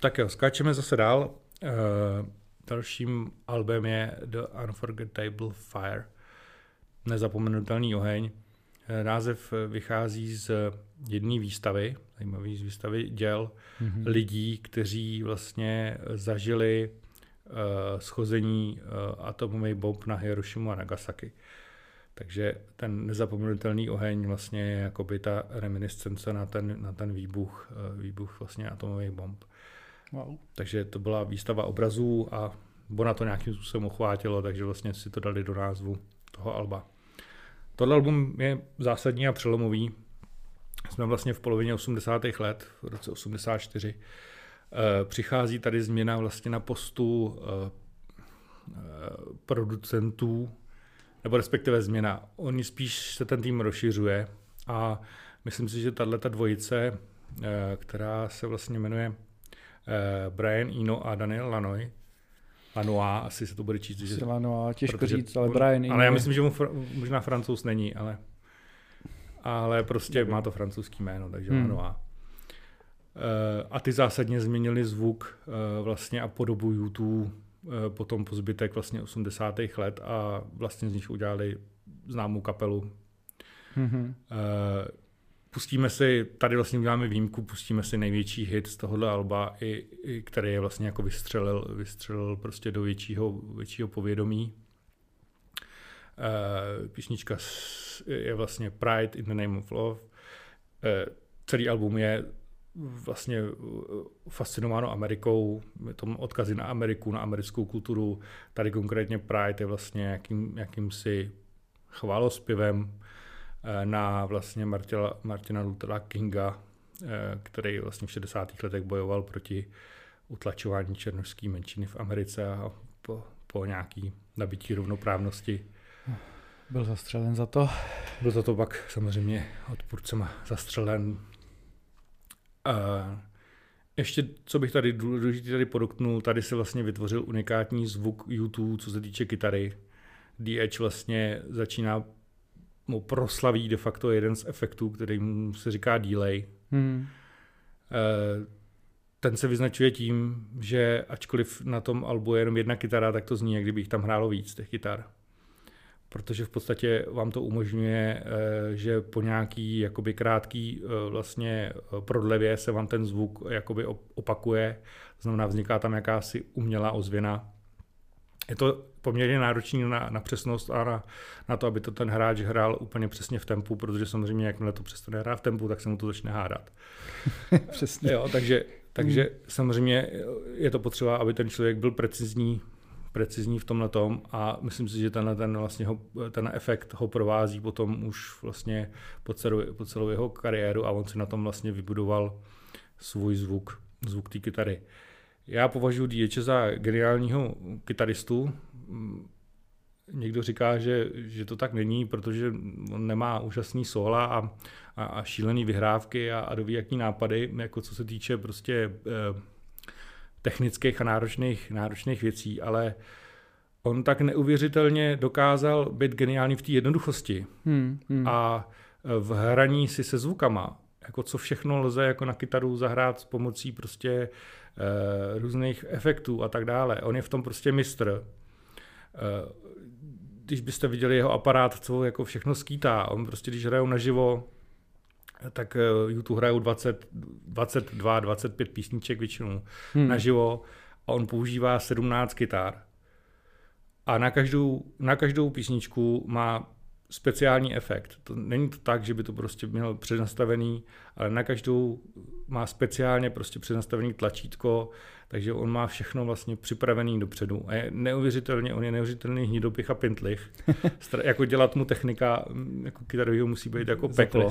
Tak jo, skáčeme zase dál. Uh, dalším albem je The Unforgettable Fire. Nezapomenutelný oheň. Eh, název vychází z jedné výstavy, zajímavý z výstavy děl mm-hmm. lidí, kteří vlastně zažili uh, schození uh, atomových bomb na Hirošimu a Nagasaki. Takže ten nezapomenutelný oheň vlastně je jakoby ta reminiscence na ten, na ten výbuch, uh, výbuch vlastně atomových bomb. Wow. Takže to byla výstava obrazů a Bona to nějakým způsobem uchvátilo, takže vlastně si to dali do názvu toho alba. Tohle album je zásadní a přelomový. Jsme vlastně v polovině 80. let, v roce 84. Eh, přichází tady změna vlastně na postu eh, eh, producentů, nebo respektive změna. Oni spíš se ten tým rozšiřuje a myslím si, že tahle ta dvojice, která se vlastně jmenuje Brian Eno a Daniel Lanoy, Lanois, asi se to bude číst. Že, Lanois, těžko říct, ale Brian Ale já myslím, že mu fr- možná francouz není, ale, ale prostě má to francouzský jméno, takže hmm. Lanois. Uh, a ty zásadně změnili zvuk uh, vlastně a podobu YouTube potom po zbytek vlastně 80. let a vlastně z nich udělali známou kapelu. Mm-hmm. Pustíme si, tady vlastně uděláme výjimku, pustíme si největší hit z tohohle alba, i, i, který je vlastně jako vystřelil, vystřelil prostě do většího, většího povědomí. Uh, písnička je vlastně Pride in the Name of Love. Uh, celý album je vlastně eh, fascinováno Amerikou, je tom odkazy na Ameriku, na americkou kulturu. Tady konkrétně Pride je vlastně jakým, jakýmsi chválospěvem, Eh, na vlastně Martina, Martina Luthera Kinga, který vlastně v 60. letech bojoval proti utlačování černožské menšiny v Americe a po, po nějaký nabití rovnoprávnosti. Byl zastřelen za to. Byl za to pak samozřejmě odpůrcem zastřelen. A ještě, co bych tady důležitě tady podotknul, tady se vlastně vytvořil unikátní zvuk YouTube, co se týče kytary. DH vlastně začíná mu proslaví de facto jeden z efektů, který mu se říká delay. Hmm. Ten se vyznačuje tím, že ačkoliv na tom albu je jenom jedna kytara, tak to zní, jak kdyby jich tam hrálo víc těch kytar protože v podstatě vám to umožňuje, eh, že po nějaký jakoby krátký eh, vlastně eh, prodlevě se vám ten zvuk jakoby opakuje, to znamená vzniká tam jakási umělá ozvěna. Je to poměrně náročné na, na přesnost a na, na to, aby to ten hráč hrál úplně přesně v tempu, protože samozřejmě jakmile to přestane hrát v tempu, tak se mu to začne hádat. [laughs] přesně. Jo, takže takže hmm. samozřejmě je to potřeba, aby ten člověk byl precizní precizní v tomhle tom a myslím si, že tenhle ten, vlastně ho, ten efekt ho provází potom už vlastně po celou, po celou jeho kariéru a on si na tom vlastně vybudoval svůj zvuk, zvuk té kytary. Já považuji DH za geniálního kytaristu. Někdo říká, že, že to tak není, protože on nemá úžasný sola a, a, a šílený vyhrávky a, a doví jaký nápady, jako co se týče prostě eh, technických a náročných, náročných věcí, ale on tak neuvěřitelně dokázal být geniální v té jednoduchosti hmm, hmm. a v hraní si se zvukama, jako co všechno lze jako na kytaru zahrát s pomocí prostě různých efektů a tak dále. On je v tom prostě mistr. E, když byste viděli jeho aparát, co jako všechno skýtá, on prostě, když hrajou naživo, tak eh, YouTube hrajou 20, 22, 25 písniček většinou hmm. naživo a on používá 17 kytar. A na každou, na každou písničku má speciální efekt. To není to tak, že by to prostě měl přednastavený, ale na každou má speciálně prostě přednastavený tlačítko, takže on má všechno vlastně připravený dopředu. A je neuvěřitelně, on je neuvěřitelný hnidopich a pintlich. [laughs] jako dělat mu technika, mm, jako kytarovýho musí být jako peklo.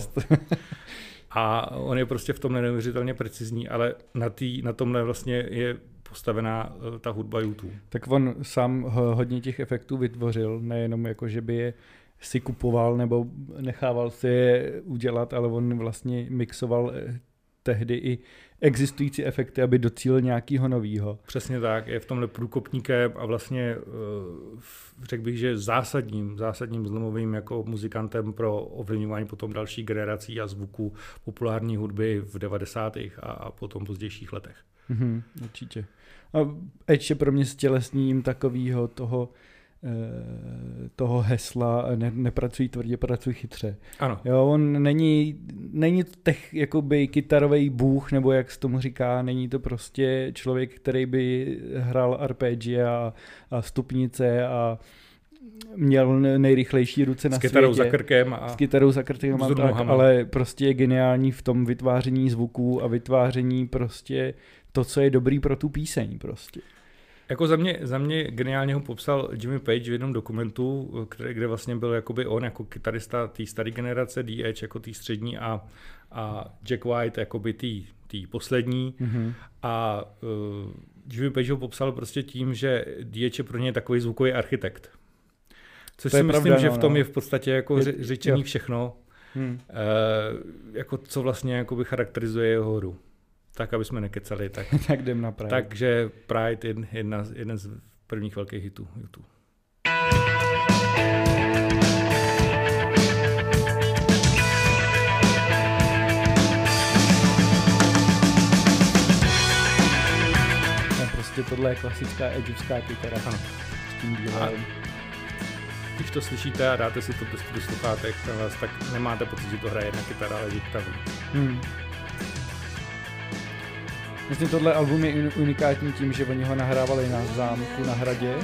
a on je prostě v tom neuvěřitelně precizní, ale na, tý, na tomhle vlastně je postavená eh, ta hudba YouTube. Tak on sám hodně těch efektů vytvořil, nejenom jako, že by je si kupoval nebo nechával si je udělat, ale on vlastně mixoval eh, tehdy i existující efekty, aby docílil nějakého nového. Přesně tak, je v tomhle průkopníkem a vlastně eh, řekl bych, že zásadním, zásadním zlomovým jako muzikantem pro ovlivňování potom další generací a zvuku populární hudby v 90. a potom pozdějších letech. Mm-hmm, určitě. A Edge je pro mě stělesním takového toho toho hesla ne, nepracují tvrdě, pracují chytře. Ano. Jo, on není, není to tech, jakoby kytarový bůh, nebo jak se tomu říká, není to prostě člověk, který by hrál arpeggi a, a stupnice a měl nejrychlejší ruce na s kytarou světě. za krkem a s kytarou za krkem, a tak, ale prostě je geniální v tom vytváření zvuků a vytváření prostě to, co je dobrý pro tu píseň prostě. Jako za mě, za mě geniálně ho popsal Jimmy Page v jednom dokumentu, kde, kde vlastně byl jakoby on jako kytarista té staré generace, DH jako té střední a, a Jack White jakoby té poslední. Mm-hmm. A uh, Jimmy Page ho popsal prostě tím, že DH je pro ně takový zvukový architekt. Což to si myslím, pravda, že v tom no. je v podstatě jako je, řečení jo. všechno, hmm. uh, jako co vlastně jakoby charakterizuje jeho hru tak aby jsme nekecali. Tak, [laughs] tak jdem na Pride. Takže Pride je jedna, jeden z prvních velkých hitů YouTube. prostě tohle je klasická edgeovská kytara. Ano. S tím když to slyšíte a dáte si to do sluchátek, tak nemáte pocit, že to hraje jedna kytara, ale že tam. Hmm. Myslím, tohle album je unikátní tím, že oni ho nahrávali na zámku na hradě.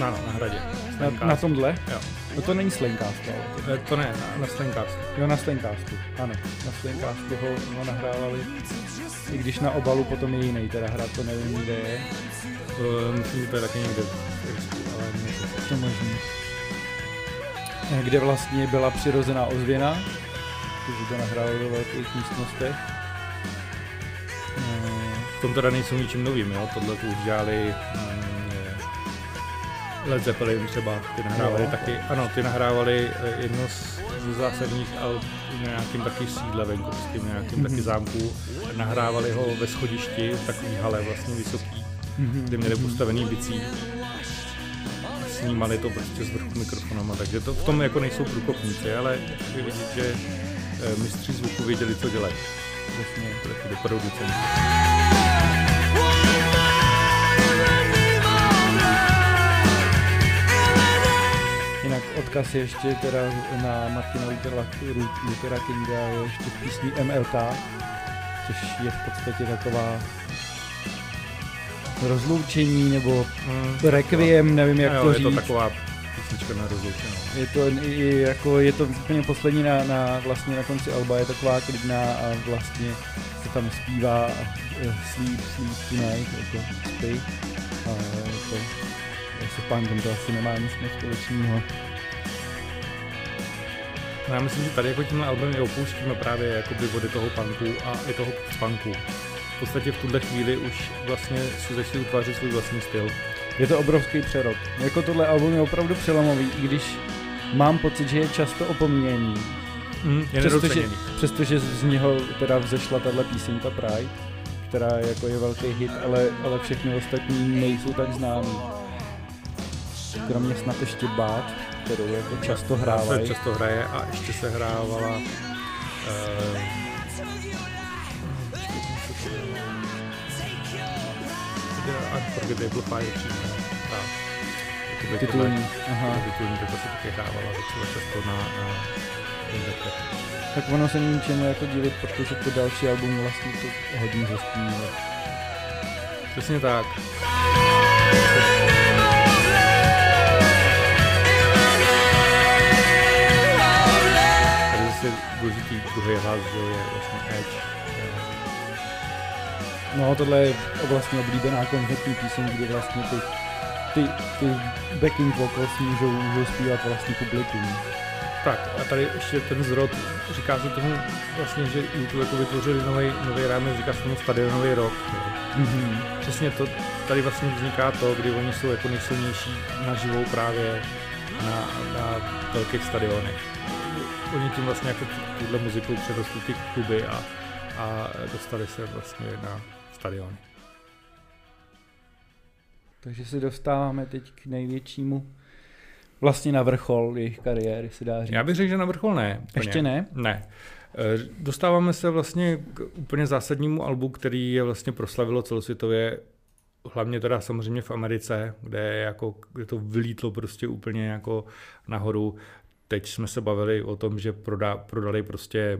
Ano, na hradě. Na, na tomhle? Jo. No to není Slingcast, ale. To ne, na, na. Jo, na Slingcastu, ano. Na Slingcastu ho, ho nahrávali. I když na obalu potom je jiný, teda hra to nevím, kde je. Uh, myslím, že to je taky někde ale To možný. Kde vlastně byla přirozená ozvěna, kteří to nahrávali ve velkých místnostech v tom teda nejsou ničím novým, jo. Tohle tu už dělali mm, Led Zeppelin třeba, ty nahrávali no. taky, ano, ty nahrávali eh, jedno z, z zásadních al na nějakým taky sídle venkovským, na nějakým mm-hmm. taky zámku. Nahrávali ho ve schodišti, v takový hale vlastně vysoký, mm-hmm. kde měli postavený bicí. Snímali to prostě z vrchu mikrofonama, takže to v tom jako nejsou průkopníci, ale je vidět, že eh, mistři zvuku věděli, co dělají. Vlastně pro ty producenty. Odkaz ještě teda na Martina Luthera, Luthera Kinga je ještě v písni MLK, což je v podstatě taková rozloučení nebo hmm, requiem, nevím jak jo, to říct. Je to taková písnička na rozloučení. Je to, i, jako, je to úplně poslední na, na, vlastně na konci alba, je taková klidná a vlastně se tam zpívá sleep, sleep tonight, jako spí. A jako, se punkem to asi nemá nic společného. No já myslím, že tady jako tímhle album je opouštíme právě jakoby vody toho punku a i toho punku. V podstatě v tuhle chvíli už vlastně si začali utvářet svůj vlastní styl. Je to obrovský přerod. Jako tohle album je opravdu přelomový, i když mám pocit, že je často opomíjený. Mm, je přestože, přestože z něho teda vzešla tahle písenka Pride, která jako je velký hit, ale, ale všechny ostatní nejsou tak známý. Kromě snad ještě Bát, kterou jako často hrávají. Se často hraje a ještě se hrávala uh, Unforgettable Fire přímo. Ta, titulní, aha. Titulní, tak se taky hrávala docela často na, na tak ono se není čemu jako divit, protože to další album vlastně to hodně zastínilo. Přesně tak. Vlastně důležitý druhý hlas, že je vlastně Edge. No, tohle je vlastně oblíbená koncertní píseň, kde vlastně ty, ty, ty backing vocals můžou, můžou zpívat vlastně publikum. Tak a tady ještě ten zrod, říká se tomu vlastně, že YouTube jako vytvořili nový, nový rámec, říká se tomu stadionový rok. Mm-hmm. Přesně to, tady vlastně vzniká to, kdy oni jsou jako nejsilnější na živou právě na, na velkých stadionech oni tím vlastně jako tuhle muziku přerostli ty kluby a, a dostali se vlastně na stadion. Takže se dostáváme teď k největšímu vlastně na vrchol jejich kariéry, se dá říct. Já bych řekl, že na vrchol ne. Úplně. Ještě ne? Ne. E, dostáváme se vlastně k úplně zásadnímu albu, který je vlastně proslavilo celosvětově, hlavně teda samozřejmě v Americe, kde, jako, kde to vylítlo prostě úplně jako nahoru teď jsme se bavili o tom, že proda, prodali prostě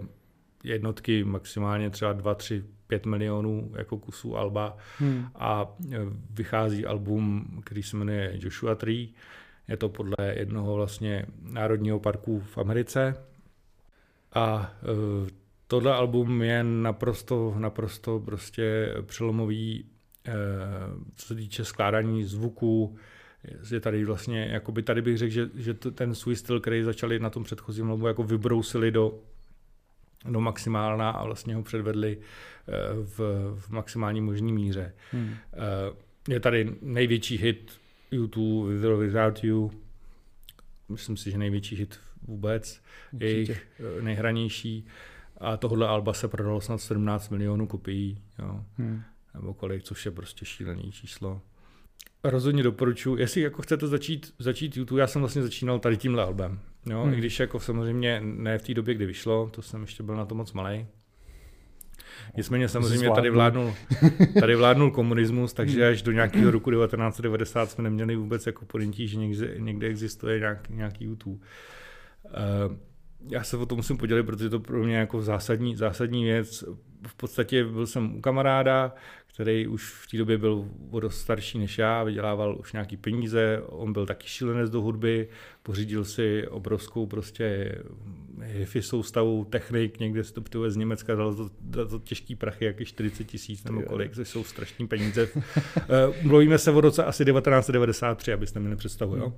jednotky, maximálně třeba 2, 3, 5 milionů jako kusů alba hmm. a e, vychází album, který se jmenuje Joshua Tree. Je to podle jednoho vlastně národního parku v Americe. A e, tohle album je naprosto, naprosto prostě přelomový, e, co se týče skládání zvuku, je tady vlastně, jakoby tady bych řekl, že, že ten svůj styl, který začali na tom předchozím albu, jako vybrousili do, do maximálna a vlastně ho předvedli eh, v, v maximální možný míře. Hmm. Eh, je tady největší hit YouTube With or Without You, myslím si, že největší hit vůbec, Určitě. jejich eh, nejhranější a tohle alba se prodalo snad 17 milionů kopií, jo. Hmm. nebo kolik, což je prostě šílený číslo rozhodně doporučuji, jestli jako chcete začít, začít YouTube, já jsem vlastně začínal tady tímhle albem, jo, hmm. i když jako samozřejmě ne v té době, kdy vyšlo, to jsem ještě byl na to moc malý. Nicméně samozřejmě tady vládnul, tady vládnul komunismus, takže hmm. až do nějakého roku 1990 jsme neměli vůbec jako podintí, že někde, někde existuje nějak, nějaký YouTube. Uh, já se o tom musím podělit, protože to pro mě jako zásadní, zásadní věc. V podstatě byl jsem u kamaráda, který už v té době byl o dost starší než já, vydělával už nějaký peníze, on byl taky šílenec do hudby, pořídil si obrovskou prostě hi soustavu technik, někde se to z Německa, dal to, dal to těžký prachy, jaký 40 tisíc nebo kolik, což jsou strašní peníze. [laughs] Eh, mluvíme se o roce asi 1993, abyste měli představu, jo.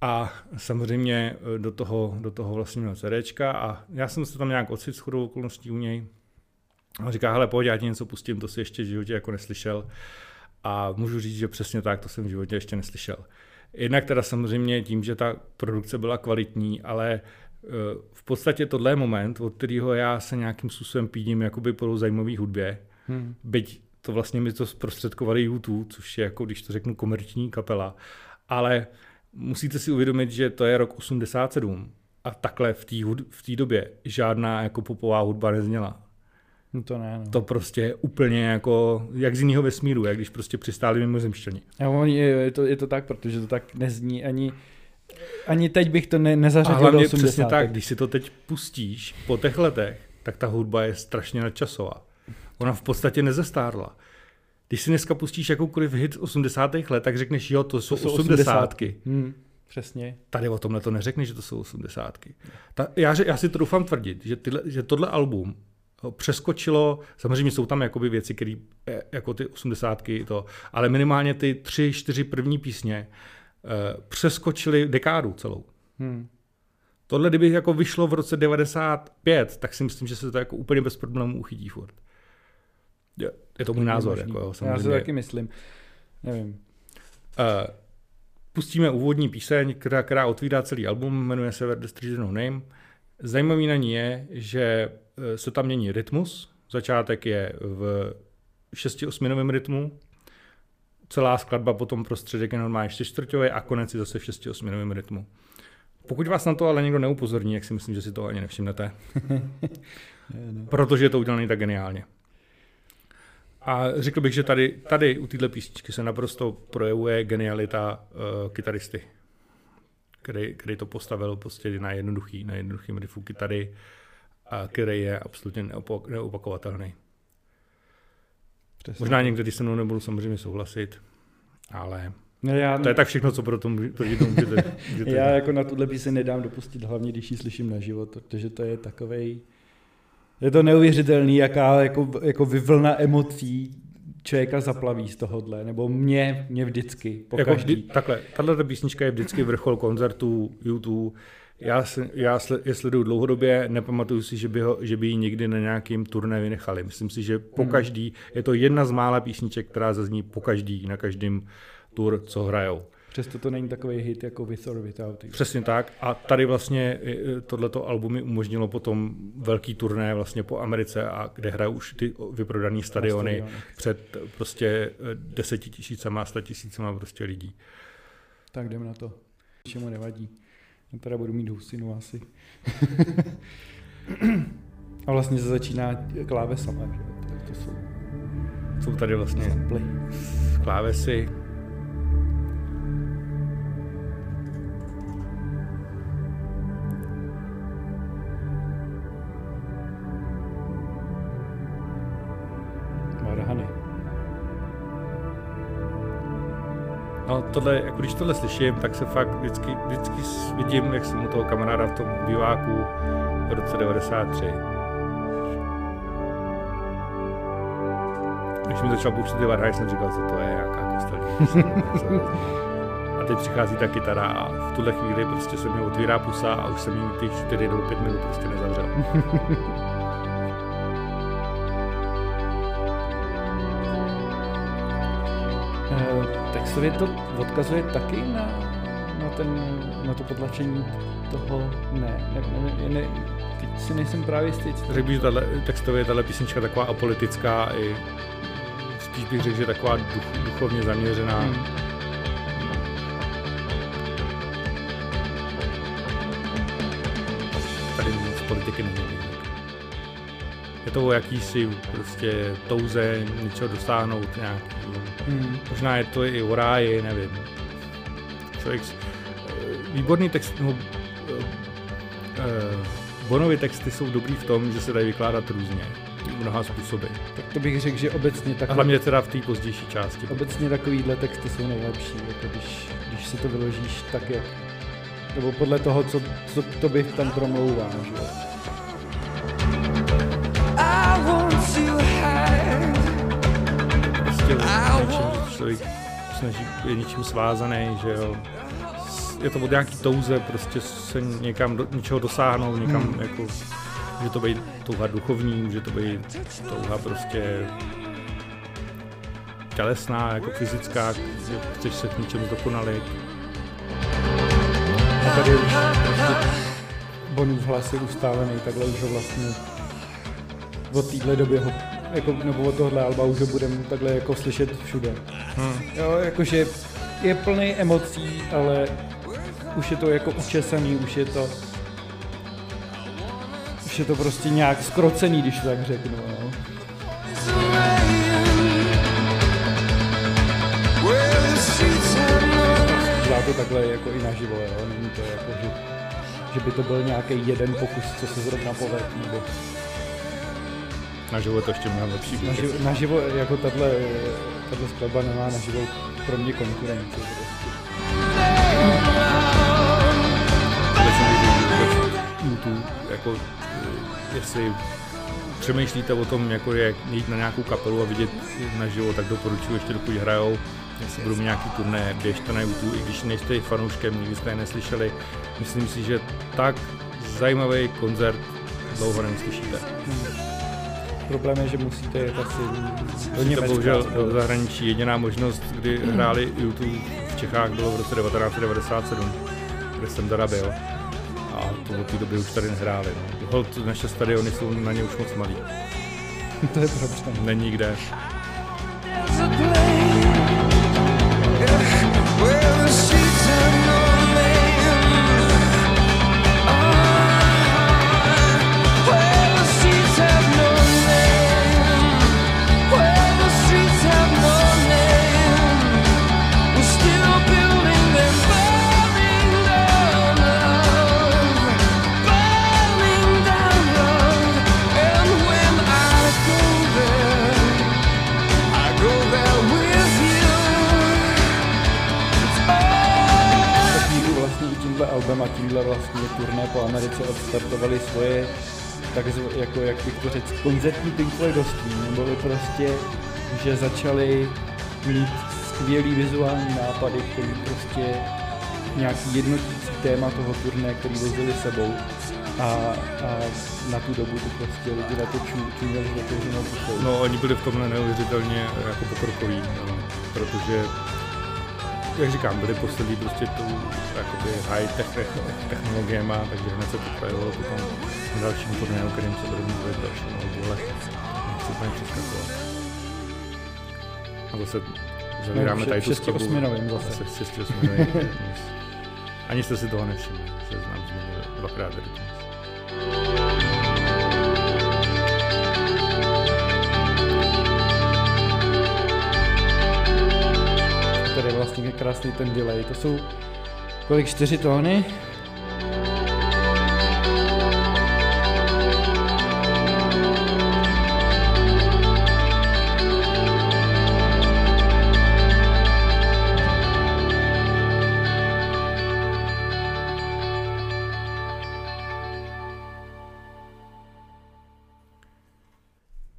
A samozřejmě eh, do toho, do toho vlastně měl CDčka a já jsem se tam nějak ocit s chodou okolností u něj A říká, hele, pojď, já ti něco pustím, to si ještě v životě jako neslyšel. A můžu říct, že přesně tak, to jsem v životě ještě neslyšel. Jednak teda samozřejmě tím, že ta produkce byla kvalitní, ale eh, v podstatě tohle je moment, od kterého já se nějakým způsobem pídím jakoby po zajímavé hudbě. Hmm. Byť to vlastně mi to zprostředkovali YouTube, což je jako, když to řeknu, komerční kapela. Ale musíte si uvědomit, že to je rok 87 a takhle v té v té době žádná jako popová hudba nezněla. No to ne, no. To prostě je úplně jako, jak z jiného vesmíru, jak když prostě přistáli mimozemšťani. A oni, je, to, je to tak, protože to tak nezní ani, ani teď bych to ne, nezařadil a hlavně do 80. přesně tak, když si to teď pustíš po těch letech, tak ta hudba je strašně nadčasová. Ona v podstatě nezestárla. Když si dneska pustíš jakoukoliv hit 80. let, tak řekneš, jo, to jsou, to jsou 80. Hmm, přesně. Tady o tomhle to neřekneš, že to jsou 80. Ta, já, já si to doufám tvrdit, že, tyhle, že tohle album přeskočilo, samozřejmě jsou tam jakoby věci, které e, jako ty 80. to, ale minimálně ty tři, čtyři první písně uh, přeskočily dekádu celou. Hmm. Tohle, kdyby jako vyšlo v roce 95, tak si myslím, že se to jako úplně bez problémů uchytí furt. Je, je to můj názor. Jako, jo, samozřejmě. Já si taky myslím. Nevím. Uh, pustíme úvodní píseň, která, která otvírá celý album, jmenuje se Where the Street No Name. Zajímavý na ní je, že se tam mění rytmus. Začátek je v 6-8 rytmu, celá skladba potom prostředek je normálně 4 a konec je zase v 6-8 rytmu. Pokud vás na to ale někdo neupozorní, jak si myslím, že si to ani nevšimnete. [laughs] Protože je to udělané tak geniálně. A řekl bych, že tady, tady u této písničky se naprosto projevuje genialita uh, kytaristy, který, který to postavil prostě na jednoduchý, na jednoduchým riffu kytary, a který je absolutně neopak, neopakovatelný. Přesně. Možná někdy se mnou nebudu samozřejmě souhlasit, ale no já, to je tak všechno, co pro to můžete, můžete Já jako na tuhle se nedám dopustit, hlavně když ji slyším na život, protože to je takovej, je to neuvěřitelný, jaká jako, jako vyvlna emocí člověka zaplaví z tohohle, nebo mě, mě vždycky, po jako vždy, takhle, tahle písnička je vždycky vrchol koncertů YouTube, já, se, já je sleduju dlouhodobě, nepamatuju si, že by, ho, že by ji někdy na nějakým turné vynechali. Myslím si, že po hmm. každý, je to jedna z mála písniček, která zazní po každý, na každém tur, co hrajou. Přesto to není takový hit jako With or Without You. Přesně tak. A tady vlastně tohleto album mi umožnilo potom velký turné vlastně po Americe, a kde hrajou už ty vyprodané stadiony před prostě deseti tisícama, sta tisícama prostě lidí. Tak jdeme na to. Čemu nevadí. Já teda budu mít husinu asi. a vlastně se začíná klávesama, že? Tak to jsou... Jsou tady vlastně klávesy, tohle, jako když tohle slyším, tak se fakt vždycky, vždycky vidím, jak jsem u toho kamaráda v tom biváku v roce 93. Když mi začal pouštět ty varhaj, jsem říkal, co to je, jaká kostelní. [laughs] a teď přichází ta kytara a v tuhle chvíli prostě se mi otvírá pusa a už jsem jí ty 4 nebo 5 minut prostě nezavřel. [laughs] textově to odkazuje taky na, na, ten, na to potlačení toho, ne, ne, ne, ne teď si nejsem právě jistý. Řekl bych, že tato, textově je tato písnička taková apolitická i spíš bych řekl, že taková duch, duchovně zaměřená. Hmm. Tady z politiky není. Je to o jakýsi prostě touze něčeho dosáhnout nějak Hmm. Možná je to i o ráji, nevím. Člověk, eh, výborný text, no, uh, Bonovy texty jsou dobrý v tom, že se dají vykládat různě, mnoha způsoby. Tak to bych řekl, že obecně tak. A hlavně teda v té pozdější části. Obecně takovýhle texty jsou nejlepší, jako když, když si to vyložíš tak, jak nebo podle toho, co, co to bych tam promlouvá, že něčím, že člověk snaží, je něčím svázaný, že jo. Je to od nějaký touze prostě se někam do, něčeho dosáhnout, někam hmm. jako Může to být touha duchovní, může to být touha prostě tělesná, jako fyzická, že chceš se k něčemu dokonalit. A tady už prostě Bonův hlas je ustálený, takhle už ho vlastně od téhle doby ho, jako, nebo od tohohle alba už ho budeme takhle jako slyšet všude. Hmm. Jo, jakože je plný emocí, ale už je to jako učesaný, už je to už je to prostě nějak skrocený, když tak řeknu. No. Dělá to takhle jako i naživo, jo? není to jako, že, že by to byl nějaký jeden pokus, co se zrovna povedl, nebo Na život to ještě mnohem lepší. naživo, naživo jako tahle, tahle skladba nemá naživo pro mě konkurenci. Prostě. YouTube, jako, eh, jestli přemýšlíte o tom, jako je jít na nějakou kapelu a vidět naživo, tak doporučuji ještě dokud hrajou. Jestli budou nějaký turné, běžte na YouTube, i když nejste fanouškem, nikdy jste je neslyšeli. Myslím si, že tak zajímavý koncert dlouho neuslyšíte. Problém je, že musíte jet asi do To Německa. bohužel do zahraničí jediná možnost, kdy hráli YouTube v Čechách, bylo v roce 1997, kde jsem teda byl. A to od té doby už tady nehráli. No. Hold, naše stadiony jsou na ně už moc malý. [laughs] to je problém. Není kde. Odstartovali svoje tak jako jak bych to řekl, koncertní Pink Floydovství, prostě, že začali mít skvělý vizuální nápady, který prostě nějaký jednotící téma toho turné, který vozili sebou a, a na tu dobu to prostě lidi na to ču- čuměli otevřenou pušou. No, oni byli v tomhle neuvěřitelně jako pokrokoví, no, protože jak říkám, byli poslední prostě tou jakoby high tech technologiemi, takže hned se to projevilo potom na dalším turnéu, kterým se budeme mluvit v dalším ale nechci úplně přeskakovat. A zase zavíráme No, tady tu skladbu. osminovým zase. Zase šesti osminovým. Ani jste si toho nevšimli, se znám změnil dvakrát rytmus. Tady je vlastně krásný ten delay. To jsou kolik? Čtyři tóny?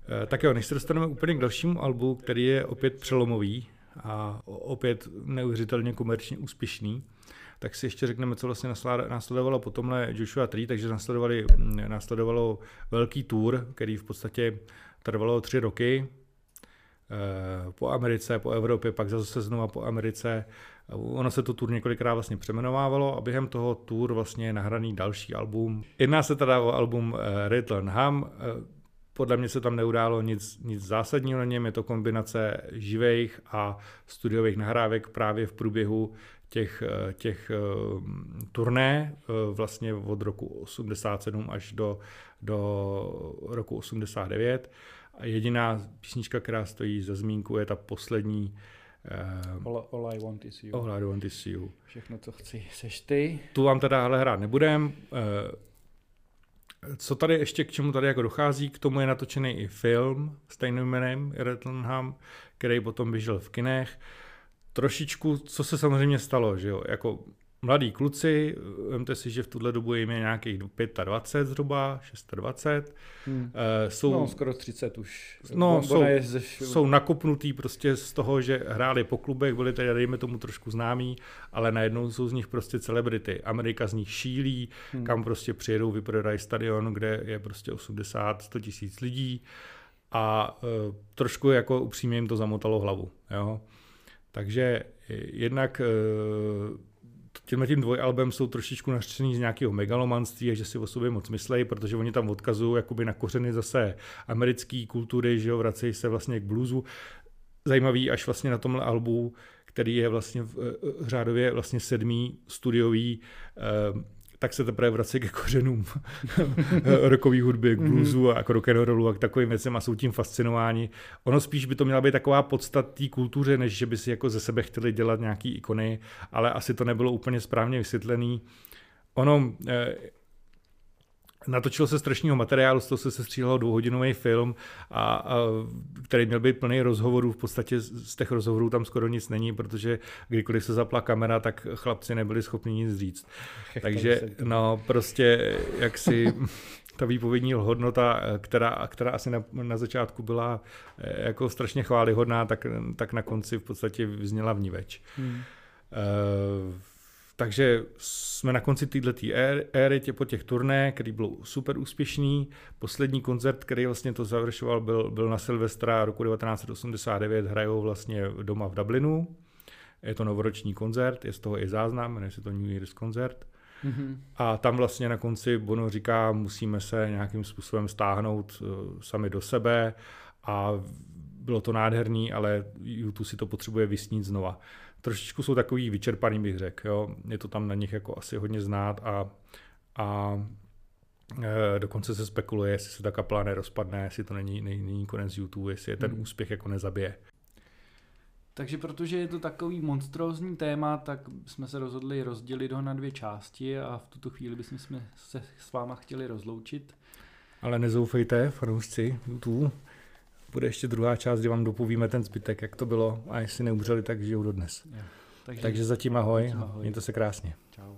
Eh, Tak jo, než se dostaneme úplně k dalšímu albu, který je opět přelomový a opět neuvěřitelně komerčně úspěšný, tak si ještě řekneme, co vlastně následovalo po tomhle Joshua 3, takže následovali, mm, následovalo velký tour, který v podstatě trvalo tři roky, eh, po Americe, po Evropě, pak zase znova po Americe. Ono se to tour několikrát vlastně přeměnovávalo a během toho tour vlastně je nahraný další album. Jedná se teda o album eh, Riddle Ham. Podle mě se tam neudálo nic, nic zásadního na něm, je to kombinace živých a studiových nahrávek právě v průběhu těch, eh, těch eh, turné, eh, vlastně od roku 87 až do, do roku 89. A jediná písnička, která stojí za zmínku, je ta poslední All, all I want is you. All I Want Is You. Všechno, co chci, seš ty. Tu vám teda ale hrát nebudem. Co tady ještě k čemu tady jako dochází, k tomu je natočený i film stejným jménem Rettenham, který potom běžel v kinech. Trošičku, co se samozřejmě stalo, že jo, jako mladí kluci, vemte si, že v tuhle dobu jim je nějakých 25 zhruba, 26. Hmm. Uh, jsou, No, skoro 30 už. No, jsou- ze, jsou nakopnutý prostě z toho, že hráli po klubech, byli tedy, dejme tomu, trošku známí, ale najednou jsou z nich prostě celebrity. Amerika z nich šílí, Hmm. kam prostě přijedou, vyprodají stadion, kde je prostě 80-100 tisíc lidí a uh, trošku jako upřímně jim to zamotalo hlavu. Jo? Takže eh, jednak uh, tímhle tím dvojalbem jsou trošičku nařčený z nějakého megalomanství a že si o sobě moc myslejí, protože oni tam odkazují jakoby na kořeny zase americké kultury, že jo, vracejí se vlastně k bluesu. Zajímavý až vlastně na tomhle albu, který je vlastně v, eh, řádově vlastně sedmý studiový, eh, tak se teprve vrací ke kořenům [laughs] rockové hudby, k bluesu a k rock'n'rollu a k takovým věcem a jsou tím fascinováni. Ono spíš by to měla být taková podstat té kultuře, než že by si jako ze sebe chtěli dělat nějaký ikony, ale asi to nebylo úplně správně vysvětlený. Ono, eh, natočilo se strašného materiálu, z toho se sestříhalo dvouhodinový film, a, a, který měl být plný rozhovorů. V podstatě z z těch rozhovorů tam skoro nic není, protože kdykoliv se zapla kamera, tak chlapci nebyli schopni nic říct. Takže no prostě jak si ta výpovědní hodnota, která, která asi na, na začátku byla eh, jako strašně chválihodná, tak, tak na konci v podstatě vyzněla vníveč. Hmm. Uh, takže jsme na konci této éry tě po těch turné, který byl super úspěšný. Poslední koncert, který vlastně to završoval, byl, byl na Silvestra roku 1989, hrajou vlastně doma v Dublinu. Je to novoroční koncert, je z toho i záznam, jmenuje se to New Year's koncert. Mhm. A tam vlastně na konci Bono říká, musíme se nějakým způsobem stáhnout uh, sami do sebe a bylo to nádherný, ale YouTube si to potřebuje vysnít znova. Trošičku jsou takový vyčerpaný, bych řekl. Jo. Je to tam na nich jako asi hodně znát a, a e, dokonce se spekuluje, jestli se ta kapela nerozpadne, jestli to není, není, není konec YouTube, jestli je ten Hmm. úspěch jako nezabije. Takže protože je to takový monstrózní téma, tak jsme se rozhodli rozdělit ho na dvě části a v tuto chvíli bychom se s váma chtěli rozloučit. Ale nezoufejte, fanoušci YouTube. Bude ještě druhá část, kdy vám dopovíme ten zbytek, jak to bylo a jestli neumřeli, tak žijou dodnes. Takže, Takže zatím ahoj, Zatím ahoj. mějte se krásně. Čau.